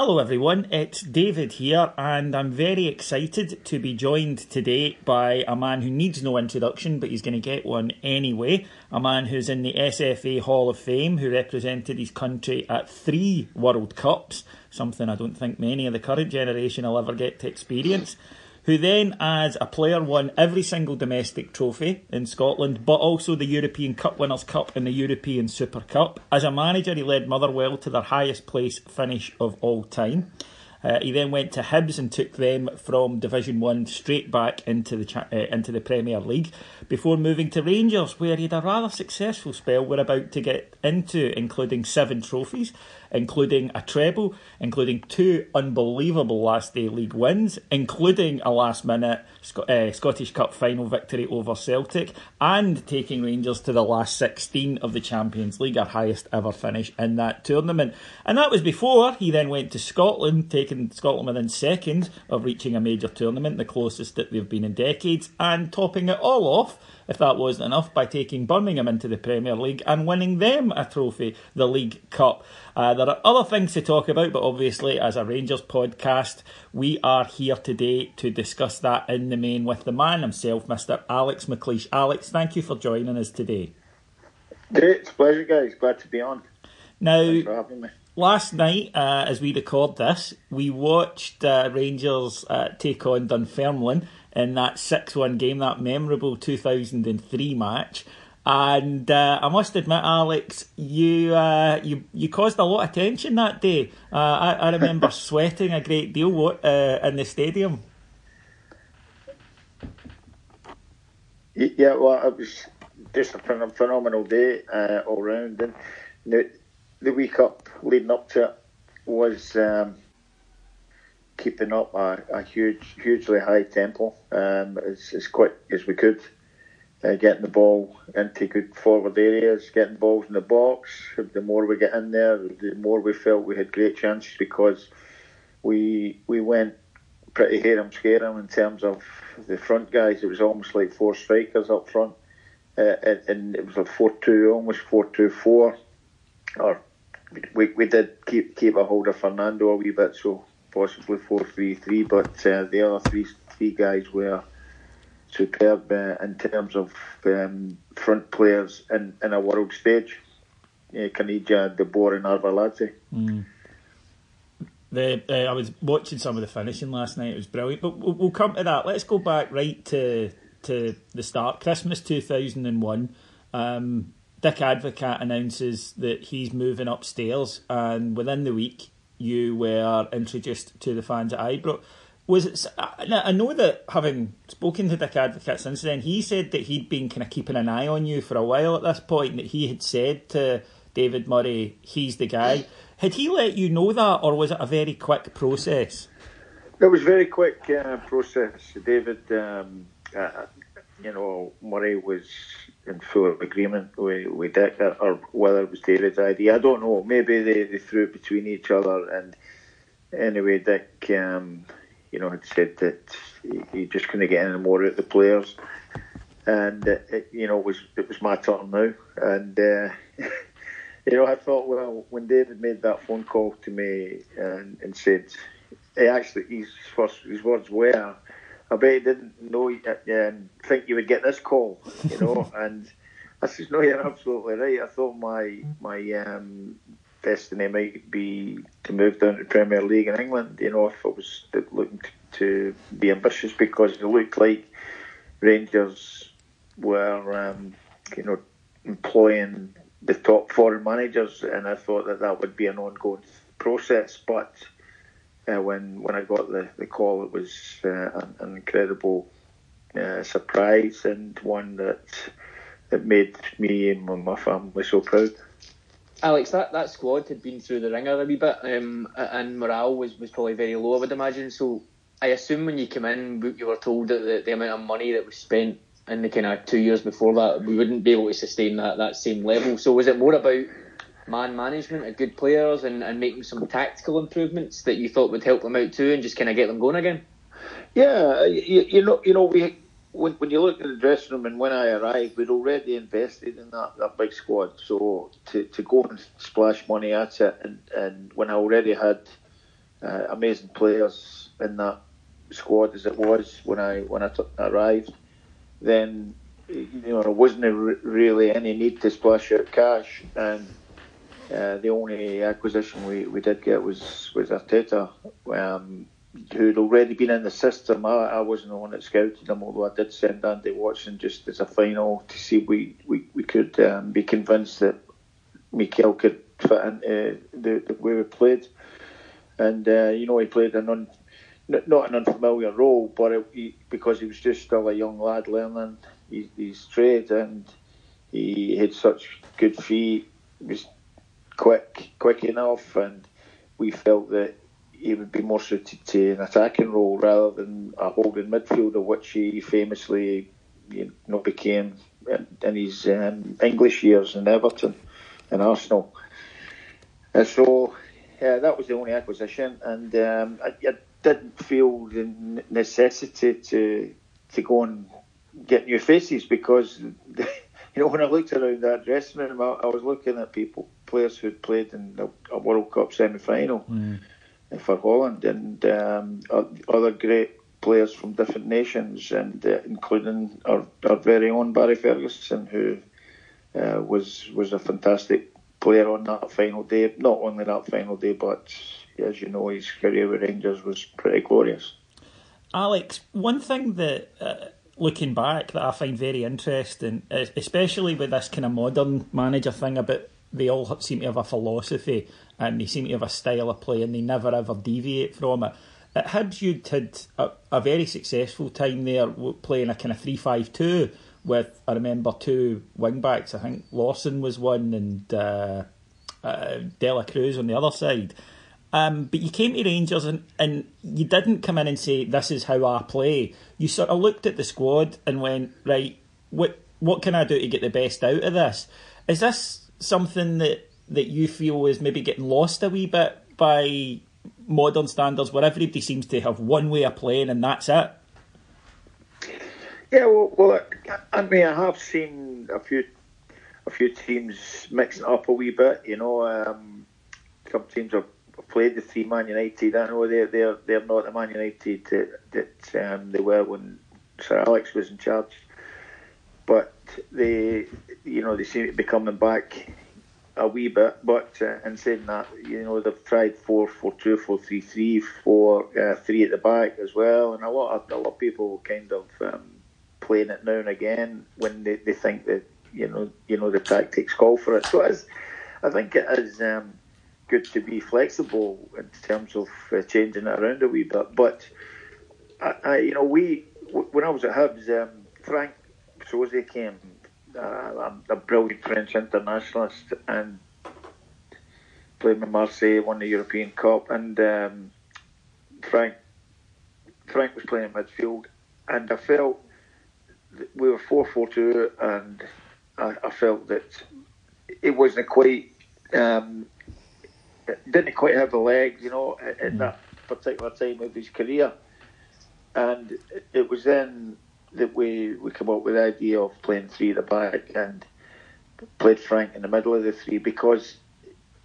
Hello, everyone. It's David here, and I'm very excited to be joined today by a man who needs no introduction, but he's going to get one anyway. A man who's in the SFA Hall of Fame, who represented his country at three World Cups, something I don't think many of the current generation will ever get to experience. Who then, as a player, won every single domestic trophy in Scotland, but also the European Cup Winners' Cup and the European Super Cup. As a manager, he led Motherwell to their highest place finish of all time. Uh, he then went to Hibs and took them from Division One straight back into the cha- uh, into the Premier League before moving to Rangers, where he had a rather successful spell. We're about to get into, including seven trophies, including a treble, including two unbelievable last day league wins, including a last minute uh, Scottish Cup final victory over Celtic, and taking Rangers to the last 16 of the Champions League, our highest ever finish in that tournament. And that was before he then went to Scotland, taking Scotland within seconds of reaching a major tournament, the closest that they've been in decades, and topping it all off if that wasn't enough, by taking Birmingham into the Premier League and winning them a trophy, the League Cup. Uh, there are other things to talk about, but obviously, as a Rangers podcast, we are here today to discuss that in the main with the man himself, Mr. Alex McLeish. Alex, thank you for joining us today. Great, it's a pleasure, guys. Glad to be on. Now, Thanks for having me. last night, uh, as we record this, we watched uh, Rangers uh, take on Dunfermline in that 6 1 game, that memorable 2003 match. And uh, I must admit, Alex, you uh, you you caused a lot of tension that day. Uh, I, I remember sweating a great deal what, uh, in the stadium. Yeah, well, it was just a phenomenal day uh, all round. And the, the week up, leading up to it, was um, keeping up a, a huge, hugely high tempo um, as, as quick as we could. Uh, getting the ball into good forward areas, getting balls in the box. The more we get in there, the more we felt we had great chances because we we went pretty harem scarum in terms of the front guys. It was almost like four strikers up front, uh, and, and it was a four-two, almost four-two-four. Or we, we did keep keep a hold of Fernando a wee bit, so possibly four-three-three. But uh, the other three three guys were superb uh, in terms of um, front players in, in a world stage. Yeah, Caniggia, De Boer, and Arveladze. The uh, I was watching some of the finishing last night. It was brilliant. But we'll, we'll come to that. Let's go back right to to the start. Christmas two thousand and one. Um, Dick Advocaat announces that he's moving upstairs, and within the week, you were introduced to the fans at Ibrox. Was it? I know that having spoken to Dick Advocaat since then, he said that he'd been kind of keeping an eye on you for a while at this point, and that he had said to David Murray, "He's the guy." Had he let you know that, or was it a very quick process? It was a very quick uh, process. David, um, uh, you know, Murray was in full agreement with, with Dick, or whether it was David's idea. I don't know. Maybe they, they threw it between each other. And anyway, Dick, um, you know, had said that he, just couldn't get any more out of the players. And, it, it, you know, it was, it was my turn now. And, uh, you know, I thought, well, when David made that phone call to me and, and said, he actually, his first, his words were, I bet he didn't know, um, think you would get this call, you know. and I said, no, you're absolutely right. I thought my my um, destiny might be to move down to Premier League in England, you know, if it was looking to be ambitious because it looked like Rangers were, um, you know, employing the top foreign managers, and I thought that that would be an ongoing process, but uh, when when I got the, the call, it was uh, an, an, incredible uh, surprise and one that that made me and my family so proud. Alex, that, that squad had been through the ringer a wee bit, um, and morale was, was probably very low, I would imagine. So I assume when you came in, you were told that the, the amount of money that was spent in the kind of two years before that, we wouldn't be able to sustain that, that same level. So was it more about man management of good players and, and making some tactical improvements that you thought would help them out too and just kind of get them going again? Yeah, you, you know, you know, we when, when you look at the dressing room and when I arrived, we'd already invested in that, that big squad. So to, to go and splash money at it, and, and when I already had uh, amazing players in that squad as it was when I when I t- arrived, then you know there wasn't really any need to splash out cash and uh, the only acquisition we, we did get was was Arteta, um, who'd already been in the system. I, I wasn't the one that scouted him, although I did send Andy Watson just as a final to see we we, we could um, be convinced that Mikel could fit into the, the way we played. And uh, you know, he played an un, not an unfamiliar role, but it, he, because he was just still a young lad learning his, his trade, and he had such good feet. Was quick, quick enough, and we felt that he would be more suited to an attacking role rather than a holding midfielder, which he famously you know, became in his um, English years in Everton and Arsenal. And so yeah, that was the only acquisition, and um, I, I, didn't feel the necessity to to go and get new faces because you know when I looked around that dressing room, I, I was looking at people players who'd played in a World Cup semi final mm. For Holland and um, other great players from different nations, and uh, including our, our very own Barry Ferguson, who uh, was was a fantastic player on that final day. Not only that final day, but as you know, his career with Rangers was pretty glorious. Alex, one thing that. Uh, looking back, that I find very interesting, especially with this kind of modern manager thing about they all seem to have a philosophy and they seem to have a style of play and they never ever deviate from it. At Hibs, you'd had a, a very successful time there playing a kind of 3 5 2 with, I remember, two wing backs. I think Laursen was one and uh, uh, De La Cruz on the other side. Um, but you came to Rangers and, and you didn't come in and say, This is how I play. You sort of looked at the squad and went, Right, what, what can I do to get the best out of this? Is this something that that you feel is maybe getting lost a wee bit by modern standards, where everybody seems to have one way of playing and that's it? Yeah, well, well I mean, I have seen a few a few teams mixing up a wee bit. You know, um, some teams have played the three Man United. I know they're they're they're not the Man United that, that um, they were when Sir Alex was in charge, but they you know, they seem to be coming back a wee bit. But uh, in saying that, you know, they've tried four, four, two, four, three, three, four, uh, three at the back as well, and a lot of a lot of people kind of um, playing it now and again when they, they think that you know you know the tactics call for it. So it is, I think it is um, good to be flexible in terms of uh, changing it around a wee bit, but. I, I, you know, we when I was at Hibs, um, Franck Sauzet came, uh, a brilliant French internationalist, and played with Marseille, won the European Cup, and um, Franck Franck was playing midfield, and I felt we were four four two, and I, I, felt that it wasn't quite um, didn't quite have the legs, you know, at, mm. that particular time of his career, and it was then that we we came up with the idea of playing three at the back and played Franck in the middle of the three because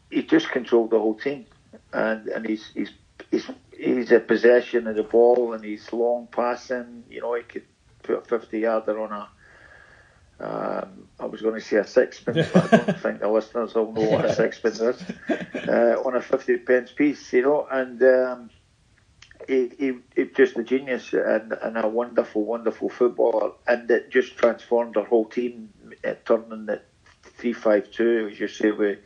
he just controlled the whole team, and and he's he's he's he's a possession of the ball and he's long passing. You know, he could put a fifty yarder on a. Um, I was going to say a sixpence, but I don't think the listeners will know what a sixpence is. Uh, on a fifty pence piece, you know, and um, he, he, he just a genius and, and a wonderful, wonderful footballer, and it just transformed our whole team, uh, turning it three five two, as you say, with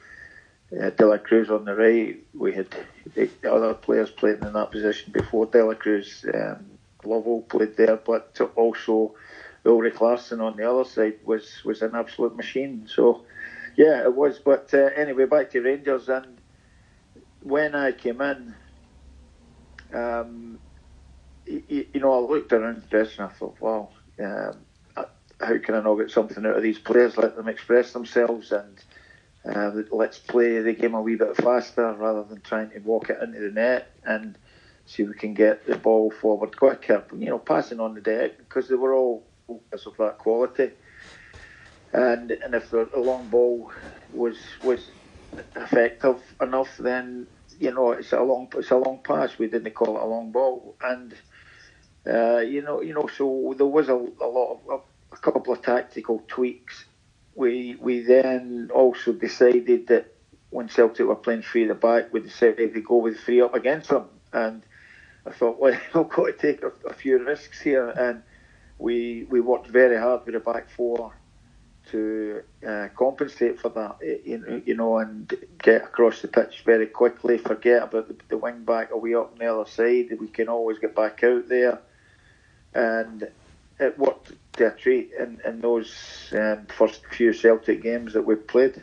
uh, De La Cruz on the right. We had the other players playing in that position before De La Cruz. Um, Lovell played there, but also Ulrik Laursen on the other side was, was an absolute machine. So, yeah, it was. But uh, anyway, back to Rangers. And when I came in, um, you, you, know, I looked around the dressing and I thought, wow, um, how can I not get something out of these players? Let them express themselves and uh, let's play the game a wee bit faster rather than trying to walk it into the net and see if we can get the ball forward quicker. You know, passing on the deck because they were all of that quality. And and if the, the long ball was was effective enough, then you know it's a long it's a long pass. We didn't call it a long ball, and uh, you know you know so there was a, a lot of a, a couple of tactical tweaks we we then also decided that when Celtic were playing three at the back, we decided to go with three up against them. And I thought, well, I've got to take a, a, few risks here. And we we worked very hard with the back four to uh, compensate for that, eh, you know, and get across the pitch very quickly. Forget about the, the wing back away up on the other side. We can always get back out there. And it worked to a treat in, in those um, first few Celtic games that we played.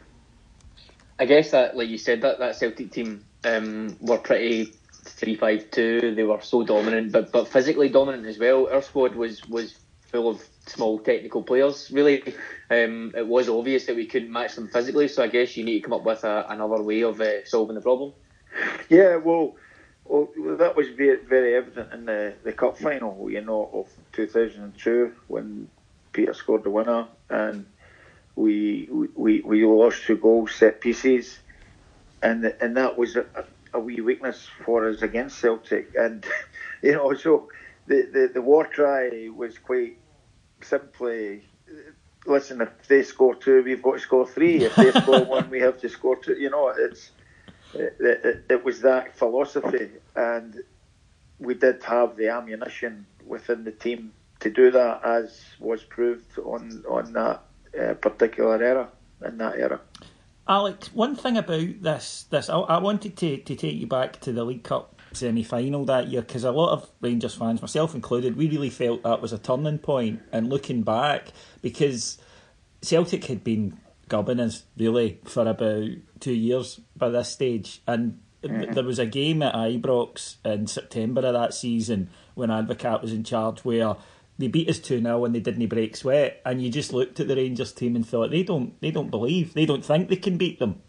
I guess that, like you said, that, that Celtic team um, were pretty three five two. They were so dominant, but but physically dominant as well. Our squad was was full of small technical players. Really, um, it was obvious that we couldn't match them physically. So I guess you need to come up with a, another way of uh, solving the problem. Yeah, well, well, that was very, very evident in the, the cup final, you know, of 2002 when Peter scored the winner and we we, we lost two goals set pieces, and and that was a, a wee weakness for us against Celtic, and you know, so the, the, the war cry was quite simply. Listen, if they score two, we've got to score three. If they score one, we have to score two. You know, it's it, it, it was that philosophy, and we did have the ammunition within the team to do that, as was proved on on that uh, particular era in that era. Alex, one thing about this, this I, I wanted to, to take you back to the League Cup semi final that year because a lot of Rangers fans, myself included, we really felt that was a turning point. And looking back, because Celtic had been gubbing us really for about two years by this stage, and mm-hmm. there was a game at Ibrox in September of that season when Advocaat was in charge where they beat us 2 0 and they didn't break sweat and you just looked at the Rangers team and thought they don't they don't believe they don't think they can beat them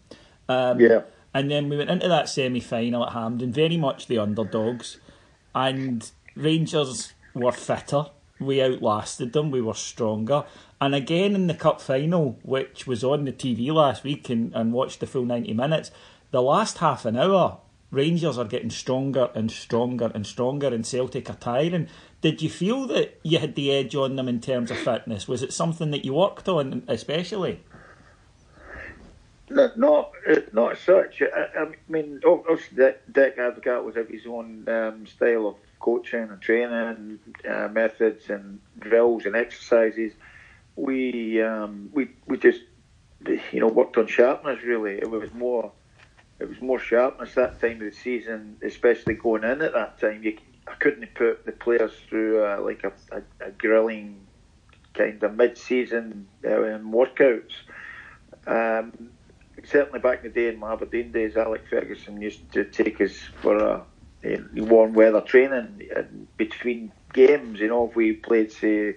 um, yeah and then we went into that semi final at Hampden very much the underdogs and Rangers were fitter we outlasted them we were stronger and again in the cup final which was on the TV last week and, and watched the full 90 minutes the last half an hour Rangers are getting stronger and stronger and stronger, and Celtic are tiring. Did you feel that you had the edge on them in terms of fitness? Was it something that you worked on, especially? No, not not as such. I, I mean, obviously, Dick Advocaat would have his own um, style of coaching and training uh, methods and drills and exercises. We um, we we just you know worked on sharpness. Really, it was more it was more sharpness that time of the season, especially going in at that time. You I couldn't put the players through uh, like a, a, a, grilling kind of mid-season uh, workouts. Um, certainly back in the day in my Aberdeen days, Alex Ferguson used to take us for a, a warm weather training and between games. You know, if we played say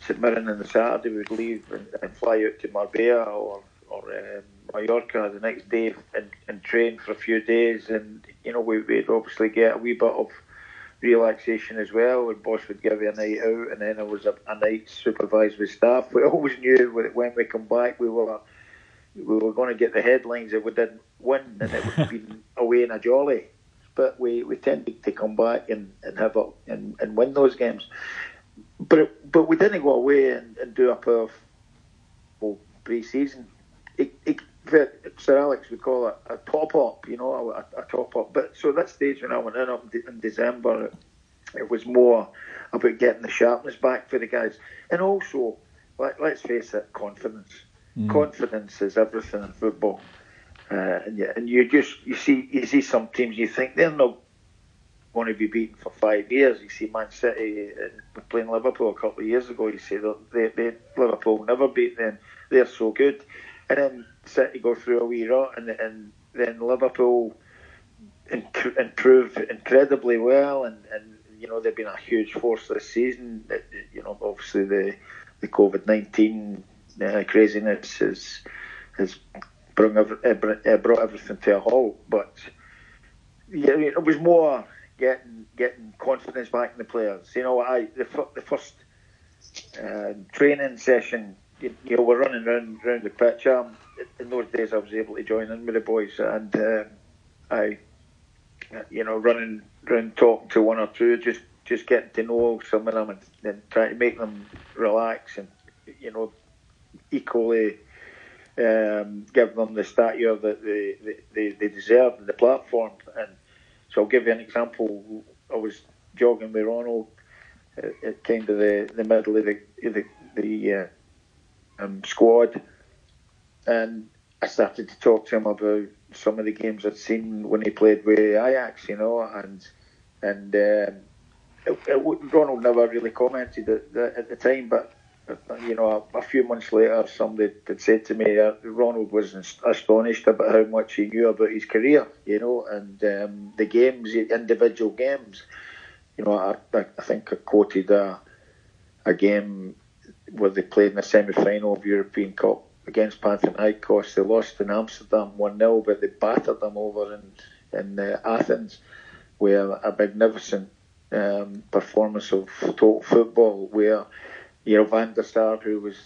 St Mirren on the Saturday, we'd leave and, and fly out to Marbella or or um, Mallorca the next day and, and train for a few days. And you know, we, would obviously get a wee bit of relaxation as well. And boss would give you a night out, and then it was a, a night supervised with staff. We always knew when we come back, we were we were going to get the headlines if we didn't win, and it would have been away in a jolly. But we, we tended to come back and, and have a, and, and win those games. But it, but we didn't go away and, and do a powerful pre-season. It, it, Sir Alex would call it a top up, you know, a, a top up. But so that stage when I went in up in December, it, it was more about getting the sharpness back for the guys, and also, let, let's face it, confidence. Mm. Confidence is everything in football, uh, and, yeah, and you just you see you see some teams you think they're not going to be beaten for five years. You see Man City uh, playing Liverpool a couple of years ago. You say they, they Liverpool never beat them. They're so good and then City go through a wee rot, and, and then Liverpool inc- improve incredibly well, and, and you know they've been a huge force this season. You know, obviously the the COVID nineteen uh, craziness has has brought, every, uh, brought everything to a halt, but yeah, it was more getting getting confidence back in the players. You know, I the, the first uh, training session you, you know, we're running around, around the pitch. Um, in those days, I was able to join in with the boys, and uh, I, you know, running around talking to one or two, just just getting to know some of them and, and trying to make them relax and you know equally um, give them the stature that they, they, they deserve in the platform. And so I'll give you an example. I was jogging with Ronald at kind of the, the middle of the the, the uh, um, squad, and I started to talk to him about some of the games I'd seen when he played with Ajax, you know, and and um, it, it, Ronald never really commented at, at the time, but you know, a, a, few months later, somebody had said to me, uh, Ronald was astonished about how much he knew about his career, you know, and um, the games, individual games. You know, I, I think I quoted a, a game where they played in the semi-final of European Cup against Panathinaikos. They lost in Amsterdam 1-0, but they battered them over in in uh, Athens, where a magnificent um, performance of total football, where you know Van der Sar, who was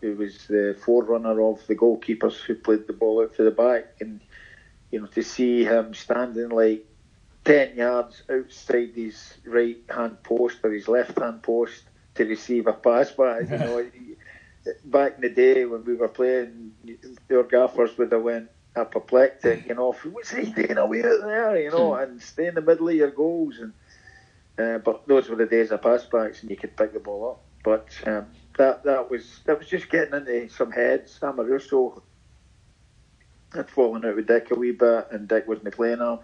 who was the forerunner of the goalkeepers who played the ball out to the back, and you know to see him standing like ten yards outside his right hand post or his left hand post to receive a pass by. You know, back in the day when we were playing, your gaffers would have went apoplectic, you know, what's he doing away out there, you know, and stay in the middle of your goals. And uh, but those were the days of pass backs, and you could pick the ball up. But um, that that was that was just getting into some heads. Amoruso had fallen out with Dick a wee bit, and Dick wasn't playing him.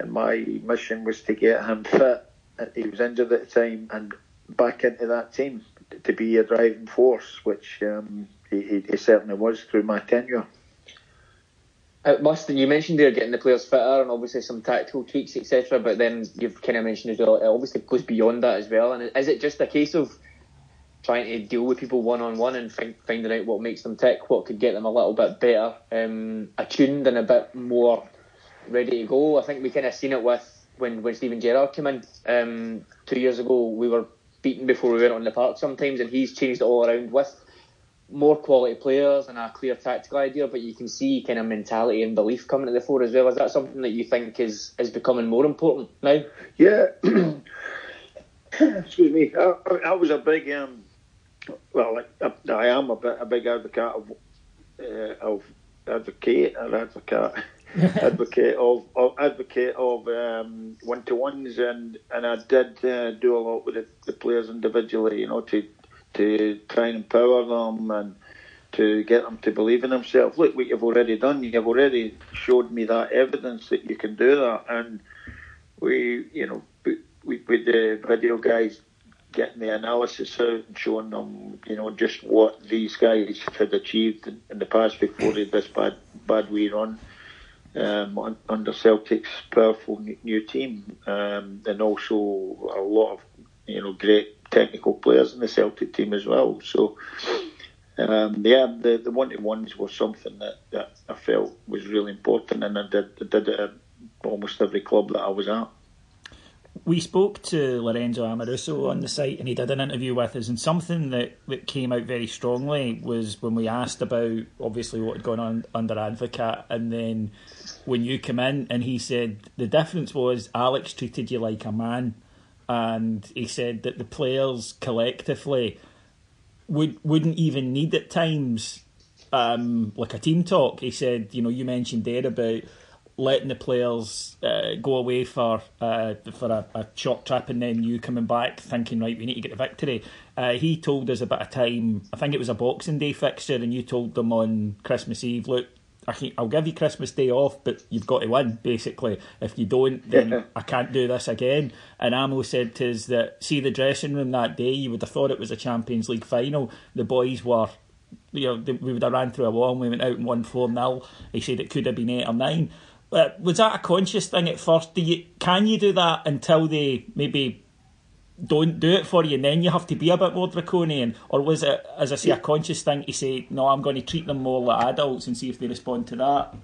And my mission was to get him fit. He was injured at the time, and back into that team to be a driving force, which um, he, he, certainly was through my tenure. It must. You mentioned there getting the players fitter and obviously some tactical tweaks, etc. But then you've kind of mentioned as well. It obviously goes beyond that as well. And is it just a case of trying to deal with people one on one and find, finding out what makes them tick, what could get them a little bit better, um, attuned and a bit more ready to go? I think we kind of seen it with when when Steven Gerrard came in um, two years ago. We were beaten before we went on the park sometimes, and he's changed it all around with more quality players and a clear tactical idea. But you can see kind of mentality and belief coming to the fore as well. Is that something that you think is is becoming more important now? Yeah. Excuse me. I, I, was a big um, well, I, I am a, bit, a big advocate of uh, of advocate or advocate advocate of, of, advocate of um, one to ones, and and I did uh, do a lot with the, the, players individually, you know, to to try and empower them and to get them to believe in themselves. Look what you've already done. You've already showed me that evidence that you can do that, and we, you know, with, with the video guys getting the analysis out and showing them, you know, just what these guys had achieved in, in the past before they had this bad bad wee run um, under Celtic's powerful new team, um, and also a lot of you know great technical players in the Celtic team as well. So. Um, yeah, the the one to ones was something that, that I felt was really important, and I did I did it at almost every club that I was at we spoke to Lorenzo Amoruso on the site and he did an interview with us and something that, that came out very strongly was when we asked about obviously what had gone on under Advocaat and then when you come in and he said the difference was Alex treated you like a man and he said that the players collectively would wouldn't even need at times um, like a team talk. He said, you know, you mentioned there about letting the players uh, go away for uh, for a, a short trip and then you coming back thinking right we need to get the victory. Uh, he told us about a time I think it was a Boxing Day fixture and you told them on Christmas Eve look I will give you Christmas Day off but you've got to win basically if you don't then I can't do this again. And Amo said to us that see the dressing room that day you would have thought it was a Champions League final. The boys were you know, we would have ran through a wall and we went out and won 4 0. He said it could have been 8 or 9. Was that a conscious thing at first? Do you can you do that until they maybe don't do it for you, and then you have to be a bit more draconian, or was it, as I say, a conscious thing to say, no, I'm going to treat them more like adults and see if they respond to that?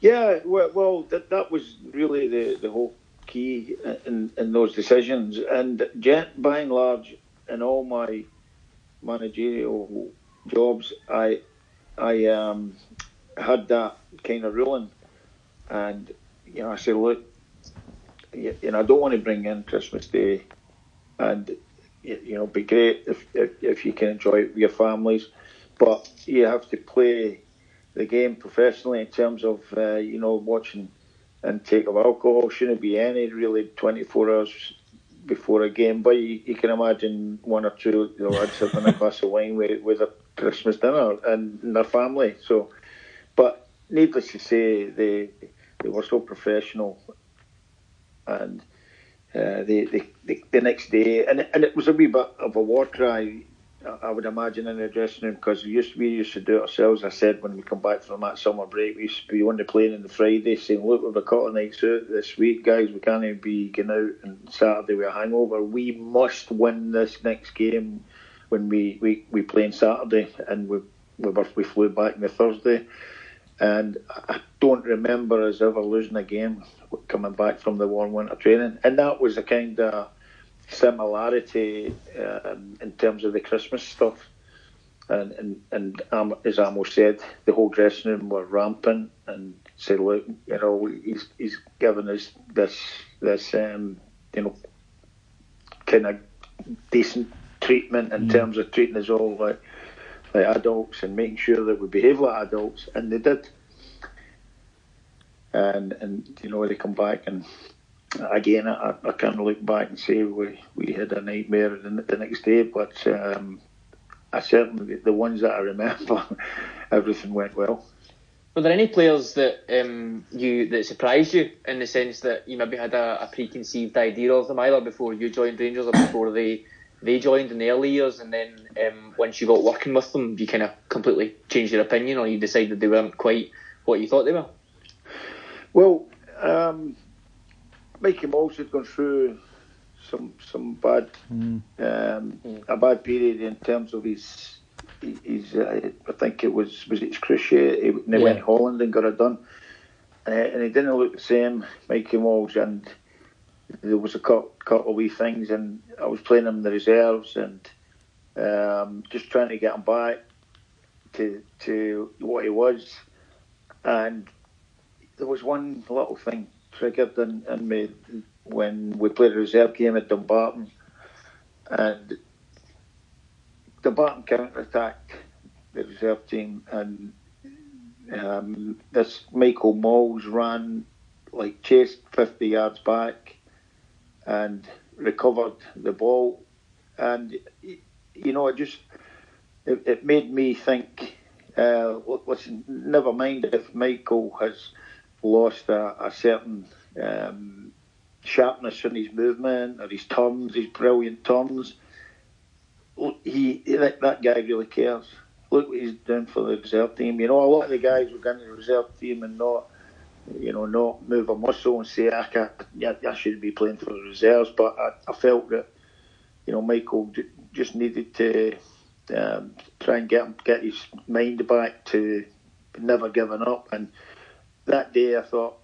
Yeah, well, well that that was really the the whole key in in those decisions, and by and large, in all my managerial jobs, I I um, had that kind of ruling and you know, I said, look, you, you know, I don't want to bring in Christmas Day, and you know, be great if, if if you can enjoy it with your families, but you have to play the game professionally in terms of uh, you know watching intake of alcohol. Shouldn't be any really 24 hours before a game, but you, you can imagine one or two you know, lads having a glass of wine with, with a Christmas dinner and, and their family. So, but needless to say, they they were so professional, and uh, they, they, they, the next day, and and it was a wee bit of a war cry. I would imagine in the dressing room because we used to, we used to do it ourselves. I said when we come back from that summer break, we used to be on the plane on the Friday saying, "Look, we've got a nights out this week, guys. We can't even be going out and Saturday with a hangover. We must win this next game when we we, we play on Saturday, and we we, we flew back on the Thursday." And I don't remember us ever losing a game coming back from the warm winter training. And that was a kind of similarity um, in terms of the Christmas stuff. And and, and um, as Amo said, the whole dressing room were rampant and said, look, you know, he's he's given us this this um, you know kind of decent treatment in mm. terms of treating us all like like adults and making sure that we behave like adults, and they did. And and you know they come back and again I, I can't look back and say we we had a nightmare the, the next day, but um, I certainly the ones that I remember, everything went well. Were there any players that um, you that surprised you in the sense that you maybe had a, a preconceived idea of them either before you joined Rangers or before they they joined in the early years, and then um, once you got working with them, you kind of completely changed your opinion, or you decided they weren't quite what you thought they were. Well, um, Mikey Mols had gone through some some bad mm. Um, mm. a bad period in terms of his his uh, I think it was was it cruciate. He, yeah. went Holland and got it done, uh, and he didn't look the same, Mikey Mols, and there was a couple, of wee things, and I was playing him in the reserves and um, just trying to get him back to to what he was. And there was one little thing triggered in, in me when we played a reserve game at Dumbarton, and Dumbarton counter attacked the reserve team, and um, this Michael Mols ran like chased 50 yards back and recovered the ball. And, you know, it just, it, it made me think, uh, listen, never mind if Michael has lost a, a certain um, sharpness in his movement or his turns, his brilliant turns. He, that, that guy really cares. Look what he's doing for the reserve team. You know, a lot of the guys were going to the reserve team and not, you know, not move a muscle and say, I, can't, I, I shouldn't be playing for the reserves. But I, I felt that, you know, Michael just needed to um, try and get get his mind back to never giving up. And that day, I thought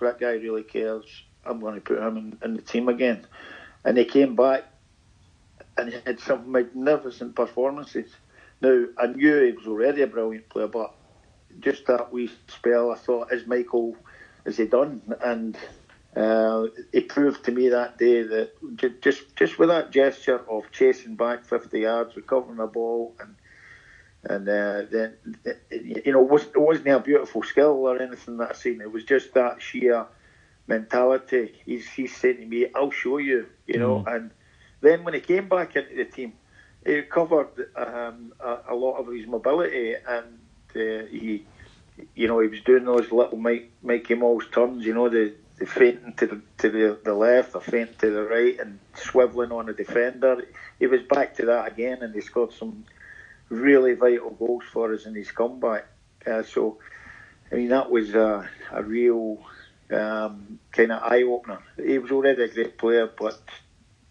that guy really cares. I'm going to put him in, in the team again. And he came back and he had some magnificent performances. Now, I knew he was already a brilliant player, but just that wee spell, I thought, is Michael, is he done? And uh, it proved to me that day that just just with that gesture of chasing back 50 yards, recovering the ball, and and uh, then you know it wasn't, it wasn't a beautiful skill or anything that I seen. It was just that sheer mentality. He's he's saying to me, "I'll show you," you know. Mm. And then when he came back into the team, he recovered um, a, a, lot of his mobility, and uh, he, you know, he was doing those little Mike, Mikey Mouse turns, you know, the, the fainting to the to the, the left, the fainting to the right, and swiveling on a defender. He was back to that again, and he scored some really vital goals for us in his comeback. Uh, so, I mean, that was a, a real um, kind of eye opener. He was already a great player, but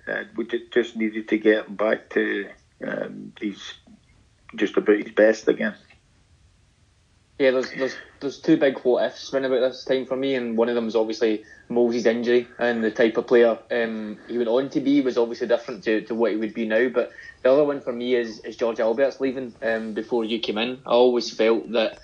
uh, we just needed to get him back to um, he's just about his best again. Yeah, there's there's there's two big what ifs running about this time for me, and one of them is obviously Mols' injury and the type of player um, he went on to be was obviously different to, to what he would be now. But the other one for me is, is George Albertz leaving um, before you came in. I always felt that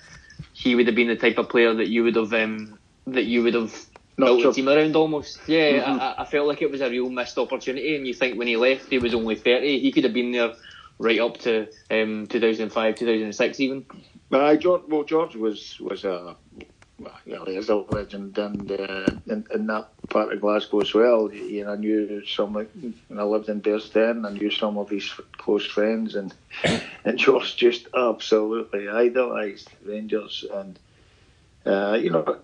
he would have been the type of player that you would have um, that you would have built a team around almost. Yeah, mm-hmm. I, I, felt like it was a real missed opportunity. And you think when he left, he was only 30. He could have been there right up to um, 2005, 2006 even. Uh, George, well, George was was a well, he is a legend and uh, in, in that part of Glasgow as well. You know, I knew some when I lived in Bearsden, I knew some of his close friends, and and George just absolutely idolised Rangers. And uh, you know,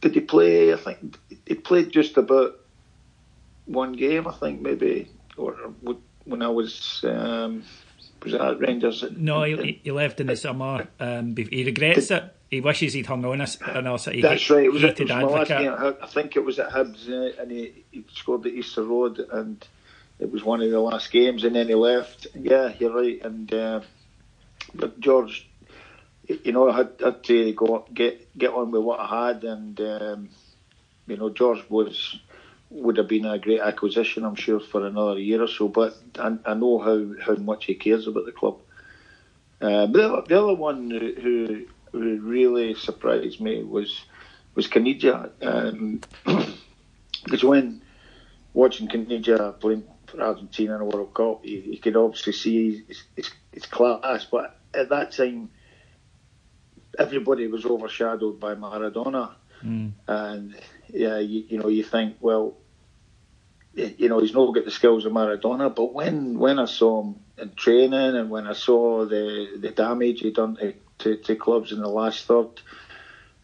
did he play? I think he played just about one game. I think maybe, or when I was um, was that Rangers. No, he, he left in the summer. Um, he regrets did, it. He wishes he'd hung on us. He that's hate, right. It was, it was my last game. I think it was at Hibs, uh, and he, he scored at Easter Road, and it was one of the last games, and then he left. Yeah, you're right. And uh, but George you know, I had, had to go get get on with what I had, and um, you know, George was would have been a great acquisition, I'm sure, for another year or so. But I, I know how, how much he cares about the club. Uh, but the, the, other one who, who really surprised me was was Caniggia, um, because when watching Caniggia playing for Argentina in a World Cup, you, you could obviously see his, his, his class. But at that time, everybody was overshadowed by Maradona, mm. and yeah, you, you, know, you think, well, you know, he's not got the skills of Maradona, but when when I saw him in training and when I saw the the damage he done to, to, to clubs in the last third,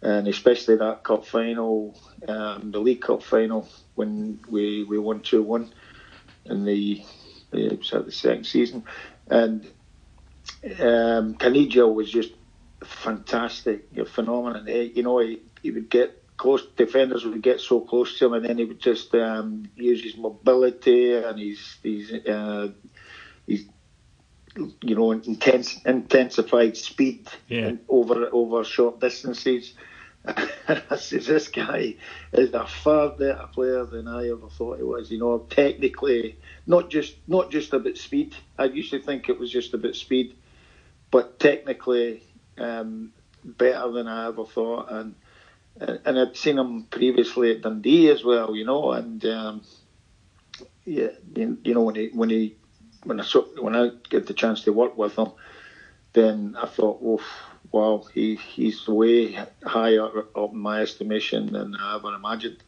and especially that cup final, um, the League Cup final when we we won two one in the was the second season, and um, Caniggia was just fantastic, phenomenal. You know, he, he would get close defenders would get so close to him, and then he would just um, use his mobility and his his uh, his you know intense intensified speed yeah. over over short distances. I says this guy is a far better player than I ever thought he was. You know, technically, not just not just about speed. I used to think it was just about speed, but technically, um, better than I ever thought, and and I'd seen him previously at Dundee as well, you know, and um, yeah, you, know when he when he when I saw, when I get the chance to work with him, then I thought, oh, wow, he he's way higher up my estimation than I ever imagined.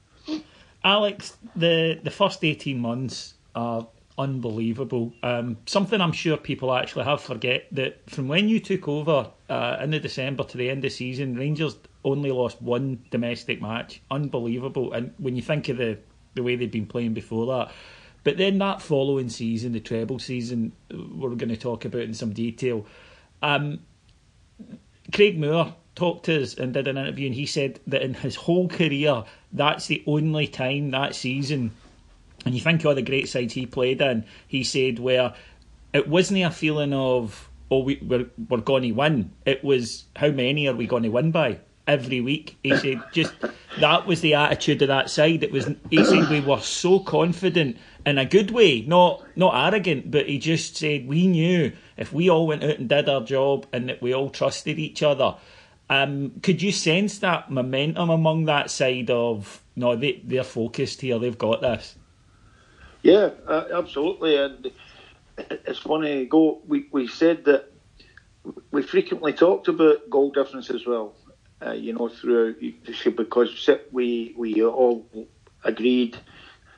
Alex, the the first eighteen months are unbelievable. Um, something I'm sure people actually have forget that from when you took over uh, in the December to the end of season, Rangers only lost one domestic match. Unbelievable. And when you think of the, the way they'd been playing before that. But then that following season, the treble season, we're going to talk about in some detail. Um, Craig Moore talked to us and did an interview, and he said that in his whole career, that's the only time that season, and you think of all the great sides he played in, he said, where it wasn't a feeling of, oh, we, we're, we're going to win. It was, how many are we going to win by? Every week, he said, just that was the attitude of that side. It was, he said, we were so confident in a good way, not not arrogant, but he just said we knew if we all went out and did our job and that we all trusted each other. Um, could you sense that momentum among that side of no, they they're focused here, they've got this. Yeah, uh, absolutely, and it's funny. Go, we we said that we frequently talked about goal difference as well. Uh, you know, throughout because we we all agreed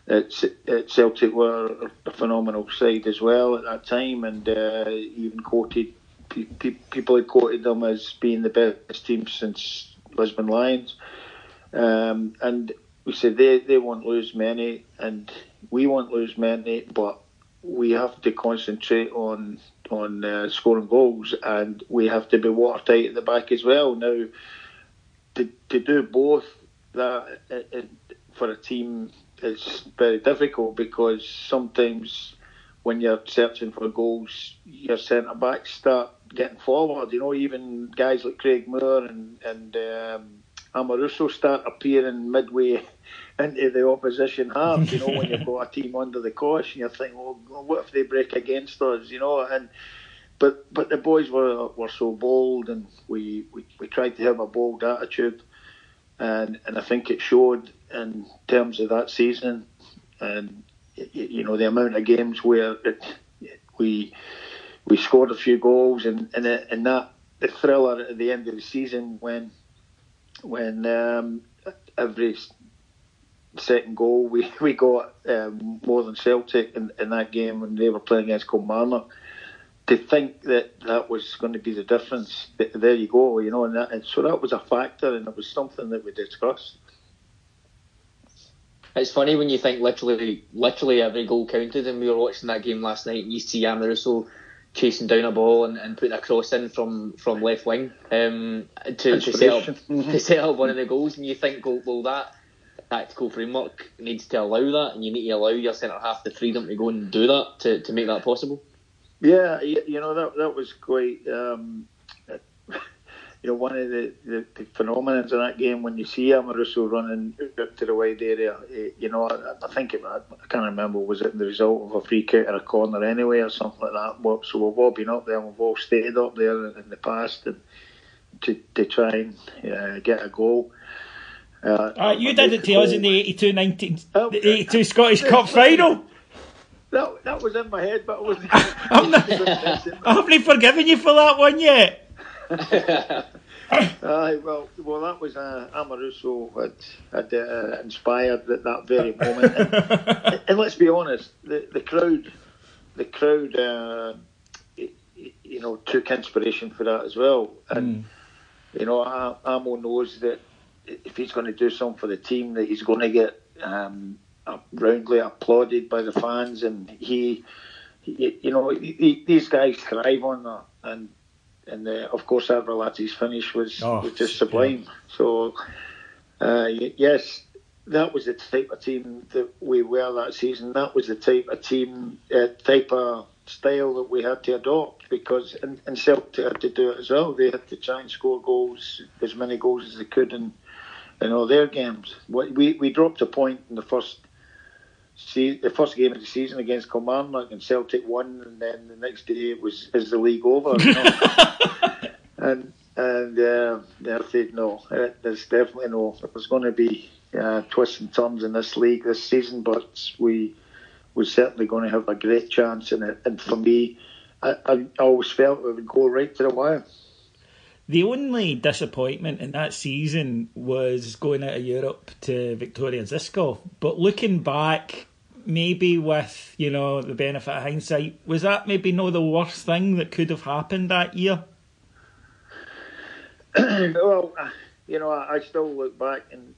that at Celtic were a phenomenal side as well at that time, and uh, even quoted people had quoted them as being the best team since Lisbon Lions. Um, and we said they, they won't lose many, and we won't lose many, but we have to concentrate on on uh, scoring goals, and we have to be watertight at the back as well. Now, to to do both that uh, uh, for a team is very difficult because sometimes when you're searching for goals, your centre backs start getting forward. You know, even guys like Craig Moore and and um, Amoruso start appearing midway into the opposition half. You know, when you've got a team under the cosh, and you're thinking, well, what if they break against us? You know, and but but the boys were were so bold, and we, we, we tried to have a bold attitude, and and I think it showed in terms of that season, and you know the amount of games where it, we we scored a few goals, and and, and that the thriller at the end of the season when when um, every second goal we, we got um, more than Celtic in, in that game when they were playing against Kilmarnock. To think that that was going to be the difference, there you go, you know, and, that, and so that was a factor, and it was something that we discussed. It's funny when you think literally, literally every goal counted, and we were watching that game last night, and you see Amoruso chasing down a ball and, and putting a cross in from, from left wing um, to, to, set up, mm-hmm. to set up one of the goals, and you think, well, well, that tactical framework needs to allow that, and you need to allow your centre half the freedom to go and do that to, to make that possible. Yeah, you know that that was quite. Um, you know, one of the, the, the phenomena in that game when you see Amoruso running up to the wide area, eh, you know, I, I think it, I, can't remember was it the result of a free kick or a corner anyway or something like that. So we've all been up there, we've all stayed up there in the past and to to try and uh, get a goal. Uh, uh, you did it to us in the 82 19, the 82 Scottish Cup final. That, that was in my head, but I wasn't. I'm not, I haven't forgiven you for that one yet. uh, well, well, that was uh, had, had uh, inspired at that very moment. And, and, let's be honest, the, the crowd, the crowd, uh, you know, took inspiration for that as well. And mm. you know, Amo knows that if he's going to do something for the team, that he's going to get um, roundly applauded by the fans, and he, he you know, he, these guys thrive on that, and and uh, of course Arveladze's finish was, oh, was just sublime. Yeah. So uh, yes, that was the type of team that we were that season. That was the type of team, uh, type of style that we had to adopt because and, and Celtic had to do it as well. They had to try and score goals, as many goals as they could in in all their games. We we dropped a point in the first see, the first game of the season against Kilmarnock and Celtic won, and then the next day it was is the league over? You know? and and uh, I said no, uh, there's definitely no. There's going to be uh, twists and turns in this league this season, but we we're certainly going to have a great chance in it. And for me, I, I always felt it would go right to the wire. The only disappointment in that season was going out of Europe to Viktoria Žižkov. But looking back, maybe with you know the benefit of hindsight, was that maybe not the worst thing that could have happened that year? well, uh, you know, I, I still look back and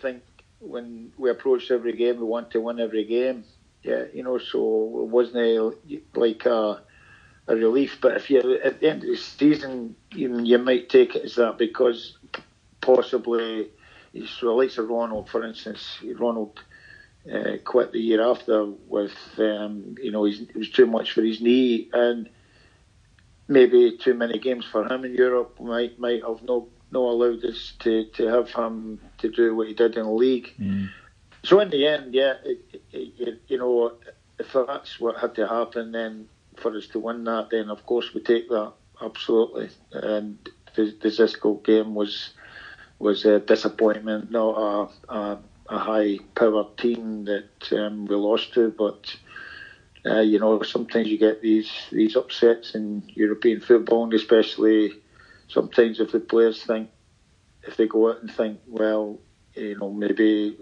think when we approached every game, we want to win every game. Yeah, you know, so it wasn't like a, a relief. But if you at the end of the season, you, you might take it as that because possibly, so likes of Ronald, for instance, Ronald uh, quit the year after with, um, you know, it was too much for his knee and maybe too many games for him in Europe might might have no no allowed us to, to have him to do what he did in the league. Mm. So in the end, yeah, it, it, it, you know, if that's what had to happen, then for us to win that, then of course we take that absolutely. And the, the Žižkov game was was a disappointment, not a, a, a high powered team that um, we lost to, but. Uh, you know, sometimes you get these these upsets in European football, and especially sometimes if the players think, if they go out and think, well, you know, maybe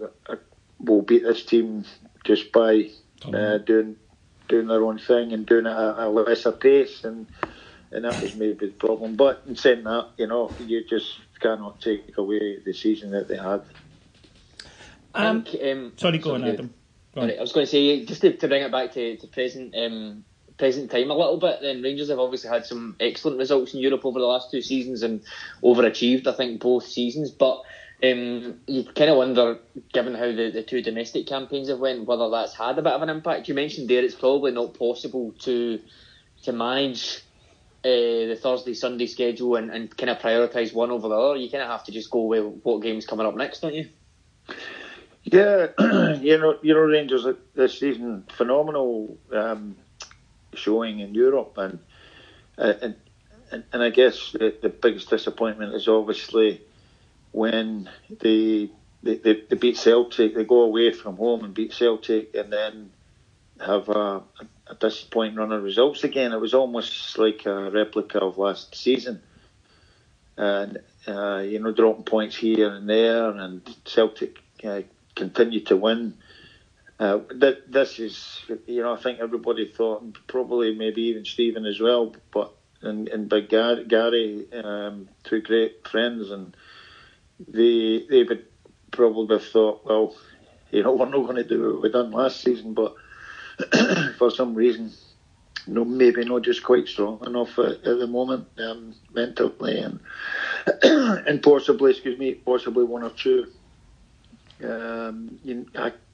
we'll beat this team just by uh, doing doing their own thing and doing it at a lesser pace, and and that was maybe the problem. But in saying that, you know, you just cannot take away the season that they had. Um, think, um, sorry, go on, Adam. Go on. Right, I was going to say just to, to bring it back to, to present um, present time a little bit. Then Rangers have obviously had some excellent results in Europe over the last two seasons and overachieved, I think, both seasons. But um, you kind of wonder, given how the, the two domestic campaigns have went, whether that's had a bit of an impact. You mentioned there it's probably not possible to to manage uh, the Thursday Sunday schedule and, and kind of prioritise one over the other. You kind of have to just go with what game's coming up next, don't you? Yeah, you know, you know, Rangers this season phenomenal um, showing in Europe, and uh, and and I guess the, the biggest disappointment is obviously when they, they they, they beat Celtic, they go away from home and beat Celtic, and then have a, a disappointing run of results again. It was almost like a replica of last season, and uh, you know, dropping points here and there, and Celtic. Uh, continue to win. Uh, that this is, you know, I think everybody thought, probably maybe even Stephen as well, but and, and Big Gary, Gary um, two great friends, and they they would probably have thought, well, you know, we're not going to do what we done last season, but for some reason, no, maybe not just quite strong enough at, at the moment um, mentally, and and possibly, excuse me, possibly one or two um,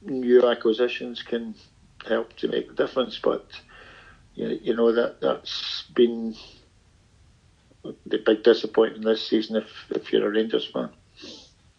new acquisitions can help to make the difference, but you, you know that that's been the big disappointment this season if, if you're a Rangers fan.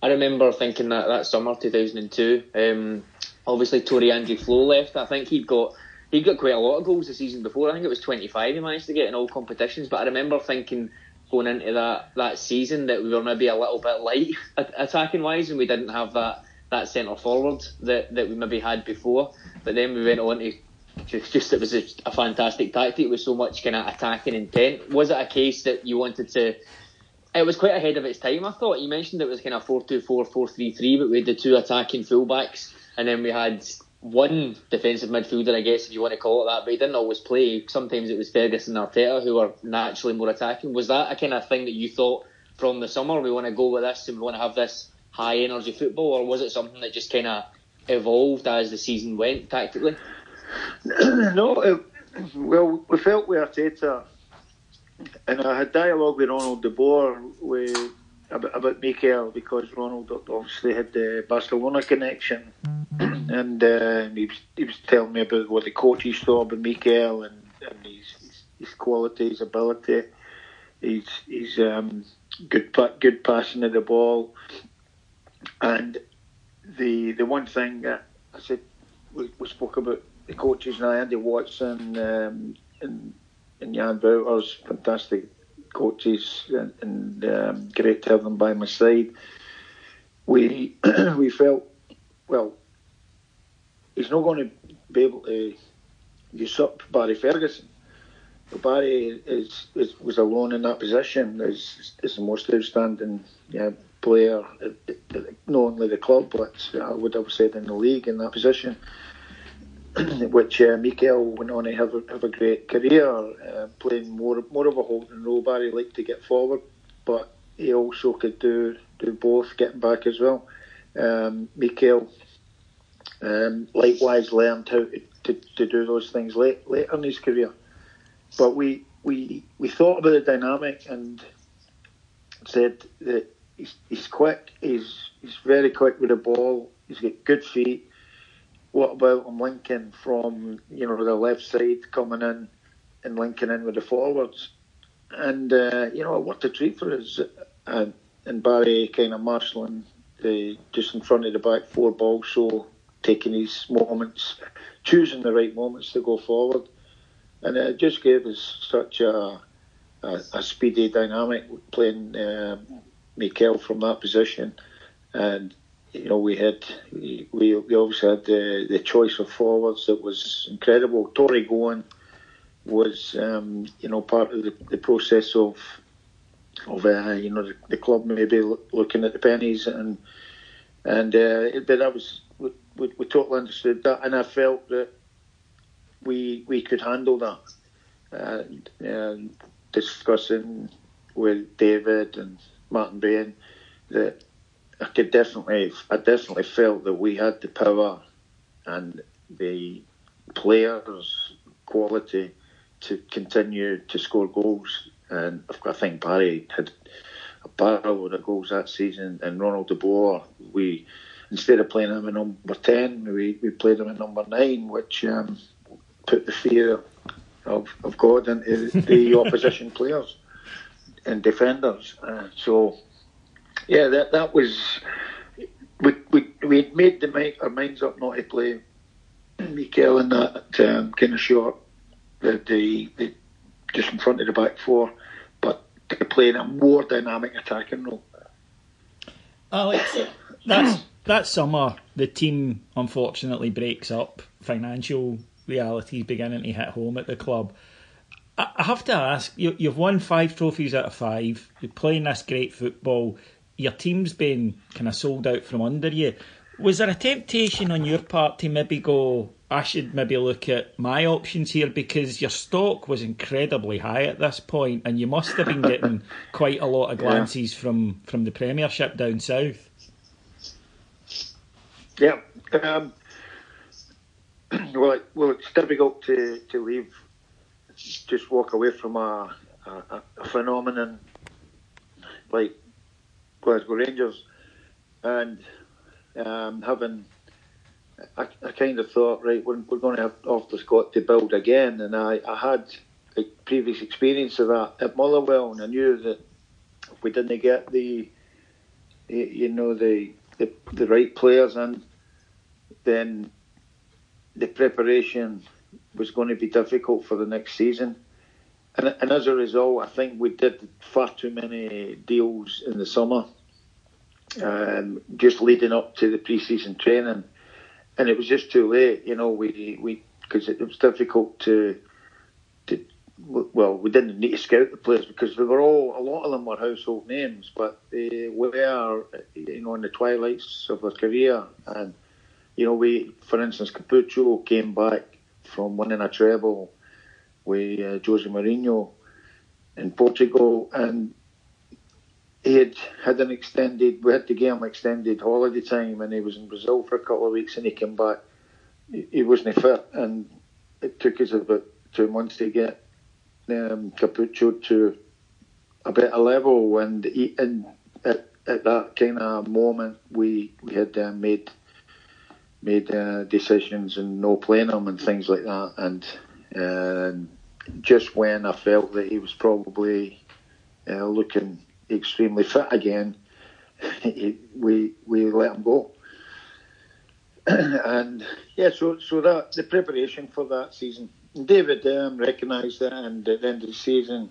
I remember thinking that that summer 2002, um, obviously Tore André Flo left. I think he'd got he got quite a lot of goals the season before. I think it was 25 he managed to get in all competitions. But I remember thinking going into that, that season that we were maybe a little bit light attacking wise and we didn't have that that centre forward that, that we maybe had before. But then we went on to just, just it was a, a fantastic tactic with so much kind of attacking intent. Was it a case that you wanted to? It was quite ahead of its time, I thought. You mentioned it was kind of 4 2 4 4 3 3, but we had the two attacking fullbacks, and then we had one defensive midfielder, I guess, if you want to call it that, but he didn't always play. Sometimes it was Ferguson and Arteta who were naturally more attacking. Was that a kind of thing that you thought from the summer? We want to go with this and we want to have this high energy football, or was it something that just kind of evolved as the season went tactically? no, it, well, we felt we with Arteta, and I had dialogue with Ronald de Boer with, about, about Mikel because Ronald obviously had the Barcelona connection, and uh, he, was, he was telling me about what the coaches thought about Mikel and, and his, his, his quality, his ability. He's he's um, good good passing of the ball. And the the one thing that I said we, we spoke about the coaches now, Andy Watson um, and and Jan Wouters, fantastic coaches, and, and um, great to have them by my side. We we felt well. He's not going to be able to usurp Barry Ferguson. But Barry is, is was alone in that position as, as the most outstanding yeah, player, not only the club, but I would have said in the league in that position. which uh, Mikel went on to have a, have a great career, uh, playing more more of a holding role. Barry liked to get forward, but he also could do do both, getting back as well. Um, Mikel um, likewise learned how to, to, to, do those things late later in his career. But we we we thought about the dynamic and said that he's, he's quick, he's he's very quick with the ball, he's got good feet. What about him linking from you know the left side coming in and linking in with the forwards? And uh, you know what the treat for us. And, and Barry kind of marshalling the just in front of the back four balls, so taking his moments, choosing the right moments to go forward, and it just gave us such a a, a speedy dynamic playing um, Mikel from that position, and you know we had we we obviously had the the choice of forwards that was incredible. Tory Gowan was um, you know part of the, the process of of uh, you know the, the, club maybe looking at the pennies and and uh, but that was we, we, we, totally understood that. And I felt that we we could handle that. And, and discussing with David and Martin Bain that I could definitely I definitely felt that we had the power and the players quality to continue to score goals and I think Barry had a barrel of goals that season. And Ronald de Boer, we instead of playing him at number ten, we, we played him at number nine, which um, put the fear of, of God into the opposition players and defenders. Uh, so yeah, that that was we we we made the our minds up not to play Mikel in that um, kind of short the, the, the just in front of the back four, but to play in a more dynamic attacking role. Alex, that's that summer the team unfortunately breaks up. Financial realities beginning to hit home at the club. I have to ask, you, you've won five trophies out of five. You're playing this great football. Your team's been kind of sold out from under you. Was there a temptation on your part to maybe go, I should maybe look at my options here because your stock was incredibly high at this point, and you must have been getting quite a lot of glances yeah. from from the Premiership down south. Yeah, um, well, it, well, it's difficult to to leave, just walk away from a, a, a phenomenon like Glasgow Rangers, and um, having, I, I, kind of thought, right, we're, we're going to have off the Scot to build again, and I, I had a previous experience of that at Motherwell, and I knew that if we didn't get the, you know, the the, the right players in, then the preparation was going to be difficult for the next season. And, and as a result, I think we did far too many deals in the summer um, just leading up to the pre-season training, and it was just too late. You know, we we because it was difficult to to well, we didn't need to scout the players because they were all a lot of them were household names, but they were you know in the twilights of their career, and you know we, for instance, Capucho came back from winning a treble with uh, Jose Mourinho in Portugal, and he had had an extended, we had to give him extended holiday time, and he was in Brazil for a couple of weeks, and he came back. He wasn't fit, and it took us about two months to get um, Capucho to a better level, and, he, and at, at that kind of moment, we we had uh, made made uh, decisions and no playing him and things like that, and uh, just when I felt that he was probably uh, looking extremely fit again, we we let him go. and yeah, so so that the preparation for that season, David um, recognised that, and at the end of the season,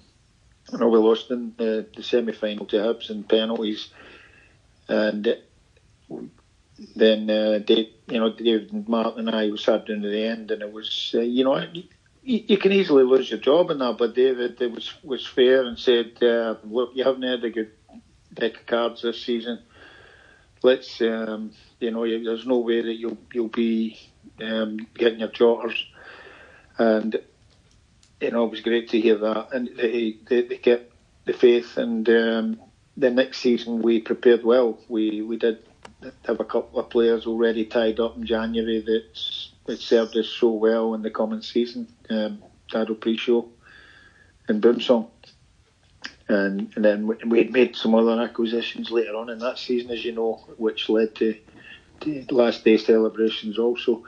you know, we lost in the, the semi final to Hibs in penalties, and then uh, Dave, you know, and Martin and I sat down to the end, and it was, uh, you know, you, you, can easily lose your job in that, but David it was was fair and said, uh, look, you haven't had a good deck of cards this season. Let's, um, you know, there's no way that you'll you'll be um, getting your jotters, and you know it was great to hear that, and they they, they kept the faith, and um, the next season we prepared well. We we did have a couple of players already tied up in January that that served us so well in the coming season. Um, Dado Prso and Boumsong. And, and then we had made some other acquisitions later on in that season, as you know, which led to, to last day celebrations also.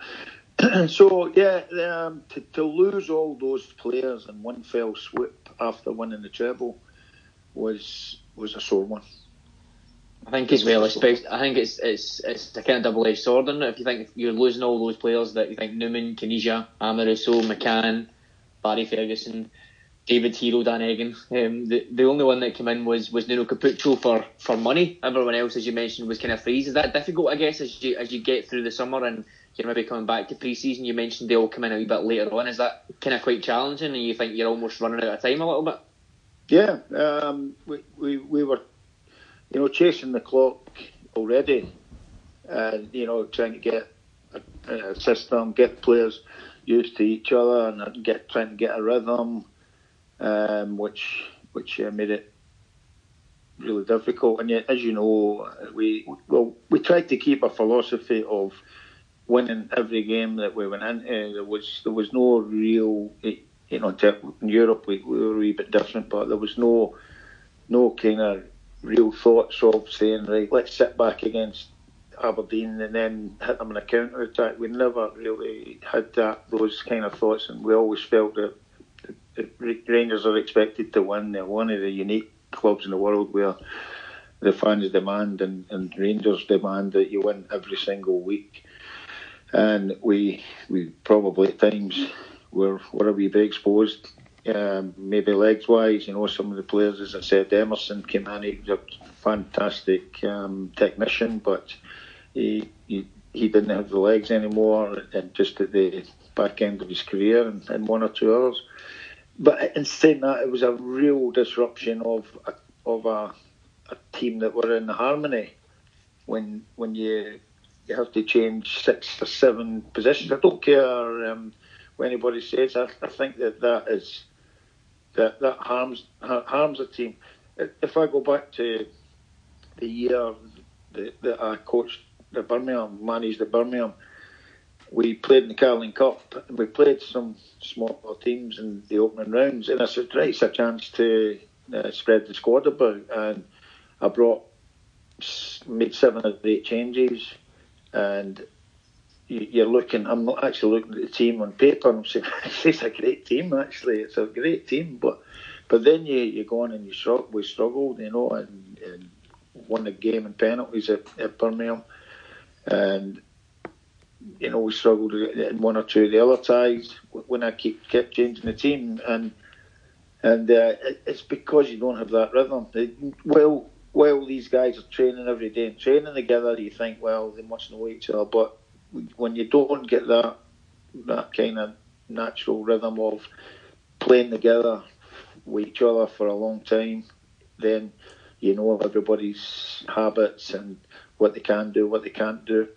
so yeah, um, to, to lose all those players in one fell swoop after winning the treble was was a sore one. I think as well, I think it's it's it's a kind of double edged sword it. If you think you're losing all those players that you think Numan, Caniggia, Amoruso, McCann, Barry Ferguson, David Hero, Dan Egan. Um, the the only one that came in was was Nuno Capucho for, for money. Everyone else, as you mentioned, was kind of freeze. Is that difficult? I guess as you as you get through the summer and you're maybe coming back to pre-season. You mentioned they all come in a wee bit later on. Is that kind of quite challenging, and you think you're almost running out of time a little bit? Yeah, um, we, we we were, you know, chasing the clock already, and you know, trying to get a, a system, get players used to each other, and get trying to get a rhythm, um, which which uh, made it really difficult. And yet, as you know, we well we tried to keep a philosophy of winning every game that we went into. There was there was no real, you know, in Europe we, we were a wee bit different, but there was no no kind of real thoughts of saying right, let's sit back against Aberdeen and then hit them in a counter attack. We never really had that those kind of thoughts, and we always felt that, Rangers are expected to win. They're one of the unique clubs in the world where the fans demand and, and Rangers demand that you win every single week and we we probably at times were were a wee bit exposed. Um, maybe legs wise, you know, some of the players, as I said, Emerson came in, he was a fantastic um, technician, but he, he he didn't have the legs anymore, and just at the back end of his career, and, one or two others. But in saying that, it was a real disruption of a, of a, a team that were in harmony when when you you have to change six or seven positions. I don't care um, what anybody says. I, I think that that is that that harms harms a team. If I go back to the year that, that I coached the Birmingham, managed the Birmingham, we played in the Carling Cup and we played some smaller teams in the opening rounds, and I said, right, it's a chance to uh, spread the squad about, and I brought made seven or eight changes and you're looking. I'm actually looking at the team on paper. I'm saying it's a great team. Actually, it's a great team. But but then you, you go on and you struggle. We struggled, you know, and, and won the game in penalties at, at Birmingham, and you know we struggled in one or two of the other ties when I keep kept changing the team, and and uh, it's because you don't have that rhythm. Well, well, these guys are training every day and training together, you think, well, they must know each other. But when you don't get that that kind of natural rhythm of playing together with each other for a long time, then you know everybody's habits and what they can do, what they can't do,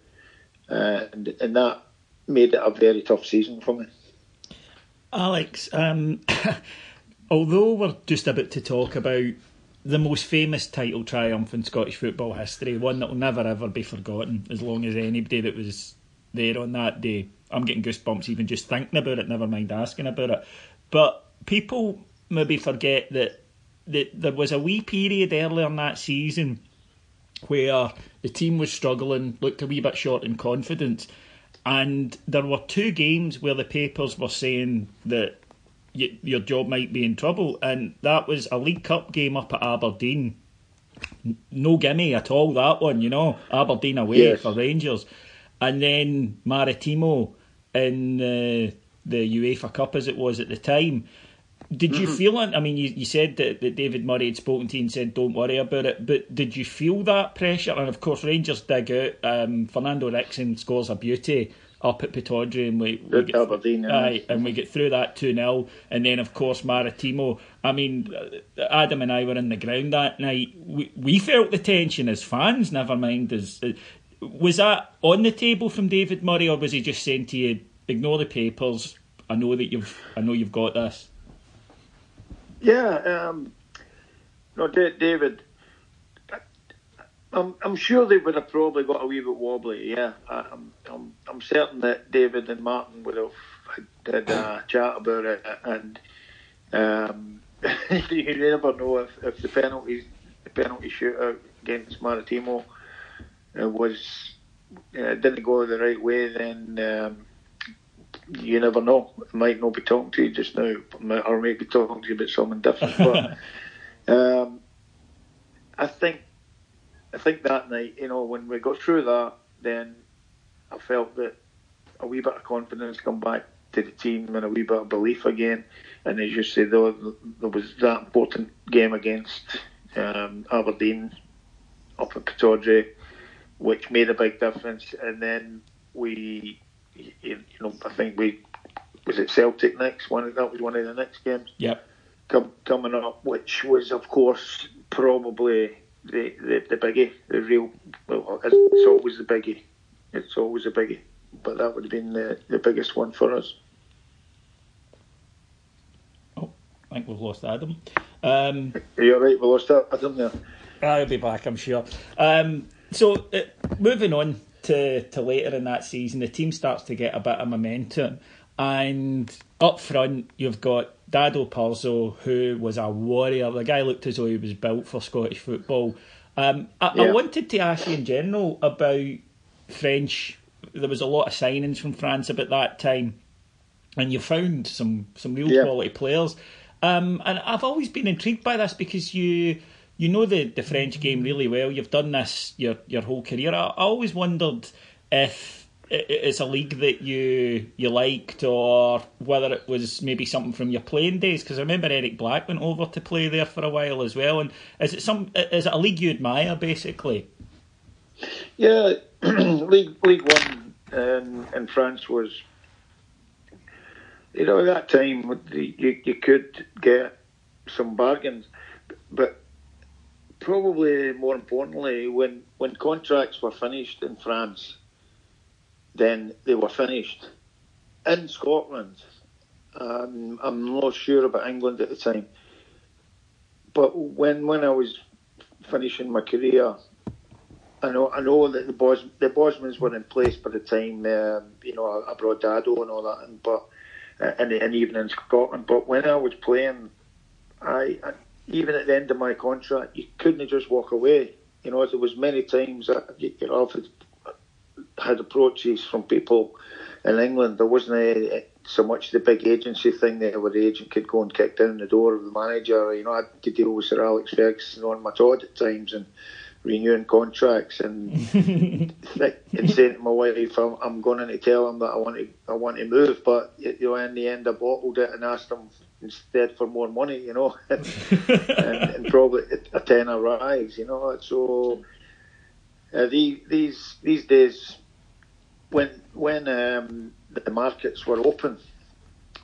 uh, and and that made it a very tough season for me. Alex, um, although we're just about to talk about the most famous title triumph in Scottish football history, one that will never ever be forgotten as long as anybody that was there on that day. I'm getting goosebumps even just thinking about it, never mind asking about it. But people maybe forget that, that there was a wee period earlier in that season where the team was struggling, looked a wee bit short in confidence. And there were two games where the papers were saying that you, your job might be in trouble. And that was a League Cup game up at Aberdeen. No gimme at all, that one, you know. Aberdeen away yes. for Rangers. And then Maritimo in uh, the UEFA Cup, as it was at the time. Did you mm-hmm. feel it? I mean, you, you said that, that David Murray had spoken to you and said, don't worry about it, but did you feel that pressure? And of course, Rangers dig out. Um, Fernando Ricksen scores a beauty up at Pittodrie and we, we get, Aberdeen, aye, and we get through that 2 0. And then, of course, Maritimo. I mean, Adam and I were in the ground that night. We, we felt the tension as fans, never mind as. Was that on the table from David Murray, or was he just saying to you, ignore the papers? I know that you've, I know you've got this. Yeah, um, no, David I'm, I'm sure they would have probably got a wee bit wobbly. Yeah, I'm, I'm, I'm certain that David and Martin would have had a chat about it, and um, you never know if, if the penalty the penalty shootout against Maritimo was uh, didn't go the right way, then um, you never know. I might not be talking to you just now, or maybe talking to you about something different. But um, I think I think that night, you know, when we got through that, then I felt that a wee bit of confidence come back to the team and a wee bit of belief again. And as you say, there, there was that important game against um, Aberdeen up at Pittodrie, which made a big difference. And then we, you know, I think we was it Celtic next one. That was one of the next games. Yep. Come, coming up, which was of course probably the, the, the biggie, the real. Well, it's always the biggie. It's always a biggie, but that would have been the, the biggest one for us. Oh, I think we've lost Adam. Um, You're right, we lost Adam there. I'll be back, I'm sure. Um, so, uh, moving on to, to later in that season, the team starts to get a bit of momentum. And up front, you've got Dado Prso, who was a warrior. The guy looked as though he was built for Scottish football. Um, I, yeah. I wanted to ask you in general about French. There was a lot of signings from France about that time, and you found some some real yeah. quality players. Um, and I've always been intrigued by this because you you know the, the French game really well. You've done this your your whole career. I, I always wondered if it's a league that you you liked, or whether it was maybe something from your playing days. Because I remember Eric Black went over to play there for a while as well. And is it some is it a league you admire, basically? Yeah, League League One in, in France was, you know, at that time you you could get some bargains, but probably more importantly, when when contracts were finished in France then they were finished. In Scotland, um, I'm not sure about England at the time, but when when I was finishing my career, I know I know that the Bos the Bosmans were in place by the time um, you know I, brought Dado and all that, and but and, and even in Scotland. But when I was playing, I, I even at the end of my contract, you couldn't just walk away. You know, there was many times that you, know, had approaches from people in England. There wasn't a, so much the big agency thing there where the agent could go and kick down the door of the manager. You know, I had to deal with Sir Alex Ferguson on my Todd at times and renewing contracts and, and saying to my wife, I'm, I'm going to tell him that I want to I want to move. But you know, in the end, I bottled it and asked him instead for more money. You know, and, and, probably a tenner rise. You know, so. Uh, the, these these days, when when um, the markets were open,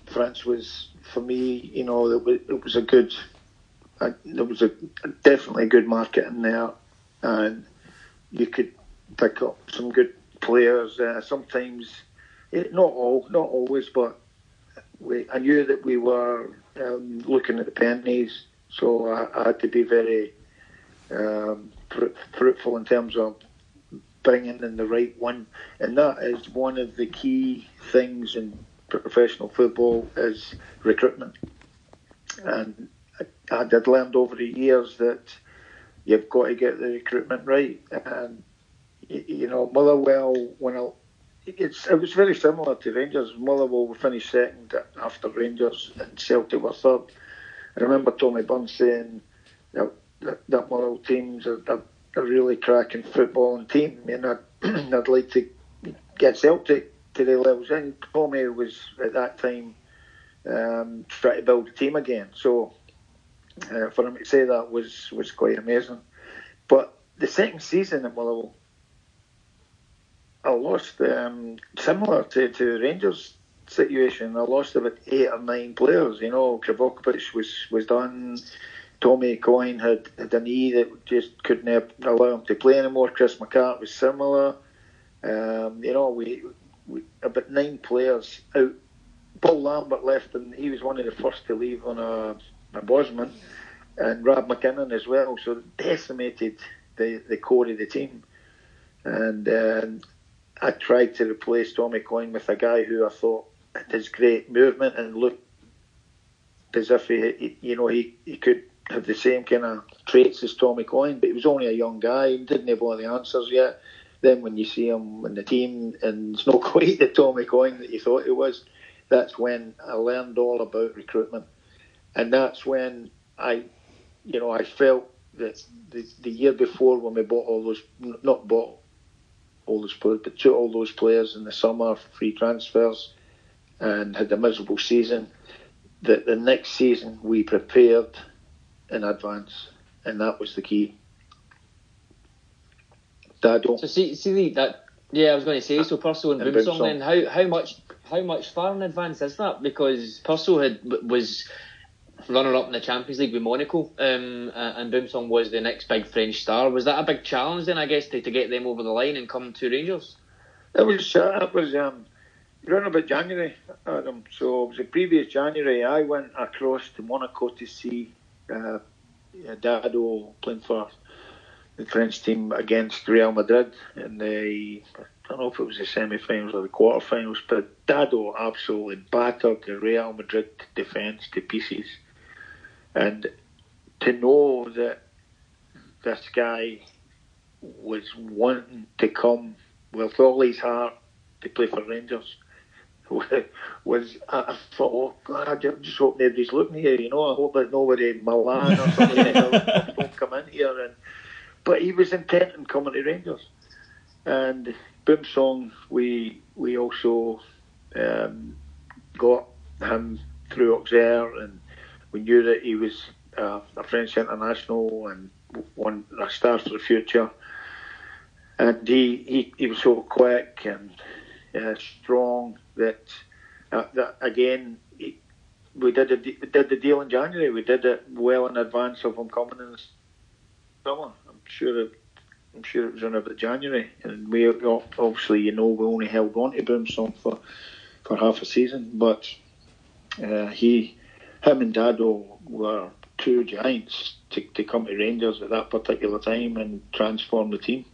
France was for me, you know, it was, it was a good, uh, there was a, a, definitely a good market in there, and you could pick up some good players. Uh, sometimes, it, eh, not all, not always, but we, I knew that we were um, looking at the pennies, so I, I had to be very um, fruitful in terms of bringing in the right one, and that is one of the key things in professional football is recruitment. And I, I did learned over the years that you've got to get the recruitment right. And you know, Motherwell when I, it's it was very similar to Rangers. Motherwell finished second after Rangers, and Celtic were third. I remember Tommy Burns saying that that, that Motherwell teams are a really cracking footballing team, and I'd, I'd like to get Celtic to the levels. And Tommy was at that time um, trying to build a team again. So uh, for him to say that was was quite amazing. But the second season at Motherwell, I lost um, similar to, to Rangers situation. I lost about eight or nine players. You know, Krivokapic was was done. Tommy Coyne had, had a knee that just couldn't allow him to play anymore. Chris McCart was similar. Um, you know, we, we about nine players out. Paul Lambert left, and he was one of the first to leave on a, a Bosman, and Rob McKinnon as well. So decimated the, the core of the team. And um, I tried to replace Tommy Coyne with a guy who I thought had his great movement and looked as if he, he you know, he, he could have the same kind of traits as Tommy Coyne, but he was only a young guy and didn't have all the answers yet. Then when you see him in the team and it's not quite the Tommy Coyne that you thought it was, that's when I learned all about recruitment, and that's when I, you know, I felt that the, the year before when we bought all those, not bought all those players, but took all those players in the summer free transfers, and had a miserable season. That the next season we prepared in advance, and that was the key. So see, see that. Yeah, I was going to say so. Prso and, and Boumsong. Then how how much how much far in advance is that? Because Prso had was runner up in the Champions League with Monaco, um, and Boumsong was the next big French star. Was that a big challenge then? I guess to, to get them over the line and come to Rangers. It was. Uh, it was. Um, around about January, Adam. So it was the previous January. I went across to Monaco to see uh, Dado playing for the French team against Real Madrid the I don't know if it was the semi-finals or the quarter-finals, but Dado absolutely battered the Real Madrid defence to pieces, and to know that this guy was wanting to come with all his heart to play for Rangers was I thought, oh God, I just hope nobody's looking here. You know, I hope that nobody Milan or something don't come in here. And but he was intent on coming to Rangers, and Boumsong, we we also um, got him through Auxerre, and we knew that he was uh, a French international and one a star for the future. And he, he, he was so quick and uh, strong that, uh, that again he, we did a, we did the deal in January. We did it well in advance of him coming in the summer. I'm sure it, I'm sure it was in about January, and we obviously you know we only held on to Boumsong for for half a season, but uh, he, him and Dado were two giants to, to come to Rangers at that particular time and transform the team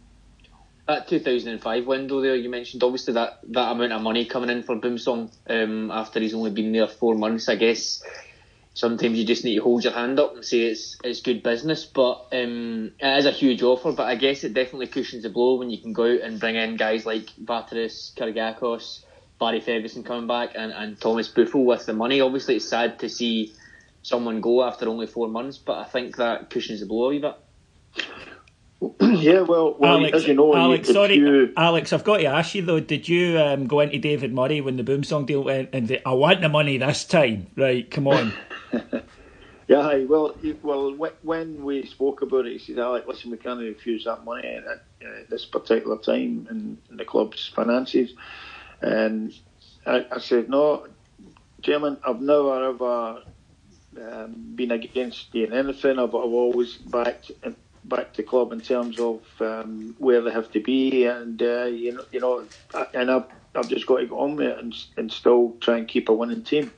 that 2005 window there you mentioned, obviously that, that amount of money coming in for Boumsong um, after he's only been there four months, I guess sometimes you just need to hold your hand up and say it's it's good business. But um, it is a huge offer, but I guess it definitely cushions the blow when you can go out and bring in guys like Batteris, Kyrgiakos, Barry Ferguson coming back, and, and Thomas Buffel with the money. Obviously, it's sad to see someone go after only four months, but I think that cushions the blow a wee bit. yeah, well, well Alex, as you know, Alex, you, sorry, you... Alex, I've got to ask you though. Did you um, go into David Murray when the Boumsong deal went and say, "I want the money this time"? Right, come on. yeah, well, well, when we spoke about it, he said, "Alex, listen, we can't refuse that money at, at this particular time in, in, the club's finances." And I, I said, "No, Chairman, I've never ever." Um, been against doing anything. I've, I've always backed back the club in terms of um, where they have to be, and uh, you know, you know, and I've, I've just got to go on with it and, and still try and keep a winning team.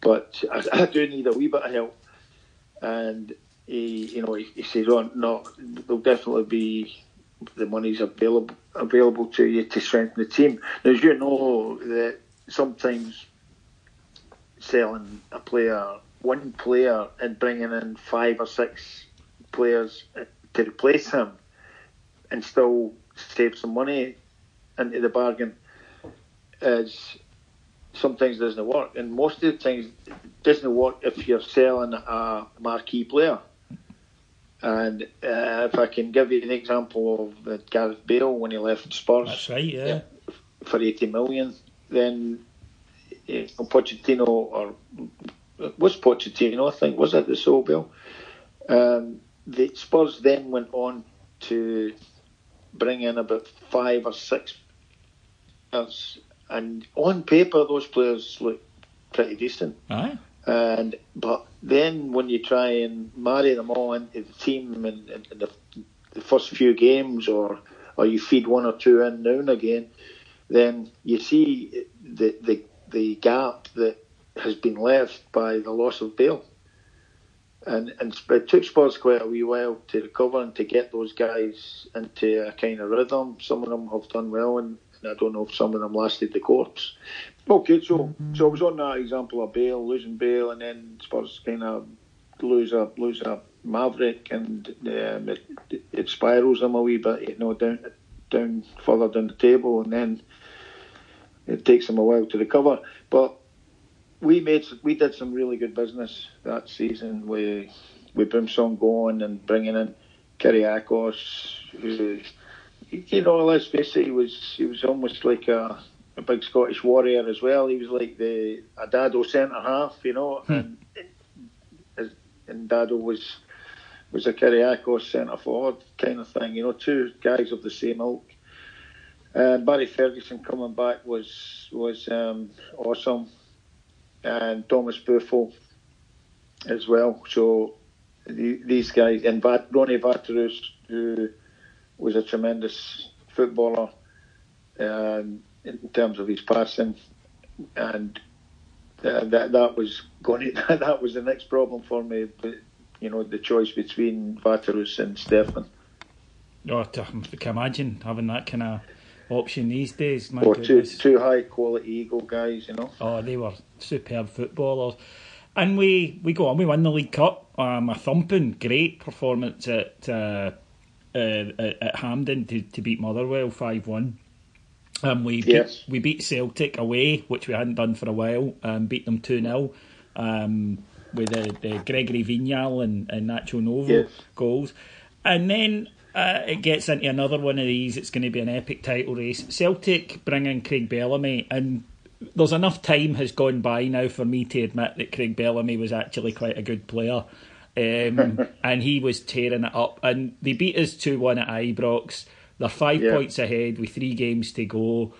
But I, I do need a wee bit of help, and he, you know, he, he says, "Oh no, there'll definitely be the money's available available to you to strengthen the team." Now, as you know, that sometimes selling a player, one player, and bringing in five or six players uh, to replace him and still save some money into the bargain is sometimes doesn't work. And most of the times doesn't work if you're selling a marquee player. And uh, if I can give you an example of uh, Gareth Bale when he left Spurs, that's right, yeah, for eighty million, then you know, Pochettino or was Pochettino, I think, was it the sold Bale? Um, the Spurs then went on to bring in about five or six players, and on paper those players look pretty decent. Aye. And but then when you try and marry them all into the team in, in, in the, the, first few games, or or you feed one or two in now and again, then you see the the the gap that has been left by the loss of Bale and and it took Spurs quite a wee while to recover and to get those guys into a kind of rhythm. Some of them have done well, and, and I don't know if some of them lasted the course. Okay, so so I was on that example of Bale losing Bale, and then Spurs kind of lose a lose a Maverick, and um, it, it spirals them a wee bit, you know, down down further down the table, and then it takes them a while to recover. But we made we did some really good business that season with with Boumsong going and bringing in Kyrgiakos, who you know, let's face it, he was he was almost like a, a big Scottish warrior as well. He was like the a Dado centre half, you know, hmm. and and Dado was was a Kyrgiakos centre forward kind of thing, you know, two guys of the same ilk. And Barry Ferguson coming back was was um, awesome and Thomas Buffel as well. So the, these guys and Vat, Ronnie Waterreus, who was a tremendous footballer um, in terms of his passing, and uh, that that was going. To, that was the next problem for me. But you know, the choice between Waterreus and Stefan. Oh, I can imagine having that kind of option these days. My or two, two high quality Eagle guys, you know. Oh, they were superb footballers. And we, we go on, we won the League Cup. Um, a thumping, great performance at uh, uh, at Hampden to, to beat Motherwell 5 1. Um, we, yes. beat, we beat Celtic away, which we hadn't done for a while, um, beat them 2 0 um, with the, the Gregory Vignal and, and Nacho Novo yes. goals. And then uh, it gets into another one of these. It's going to be an epic title race. Celtic bring in Craig Bellamy, and there's enough time has gone by now for me to admit that Craig Bellamy was actually quite a good player. Um, and he was tearing it up. And they beat us 2 1 at Ibrox. They're five yeah. points ahead with three games to go.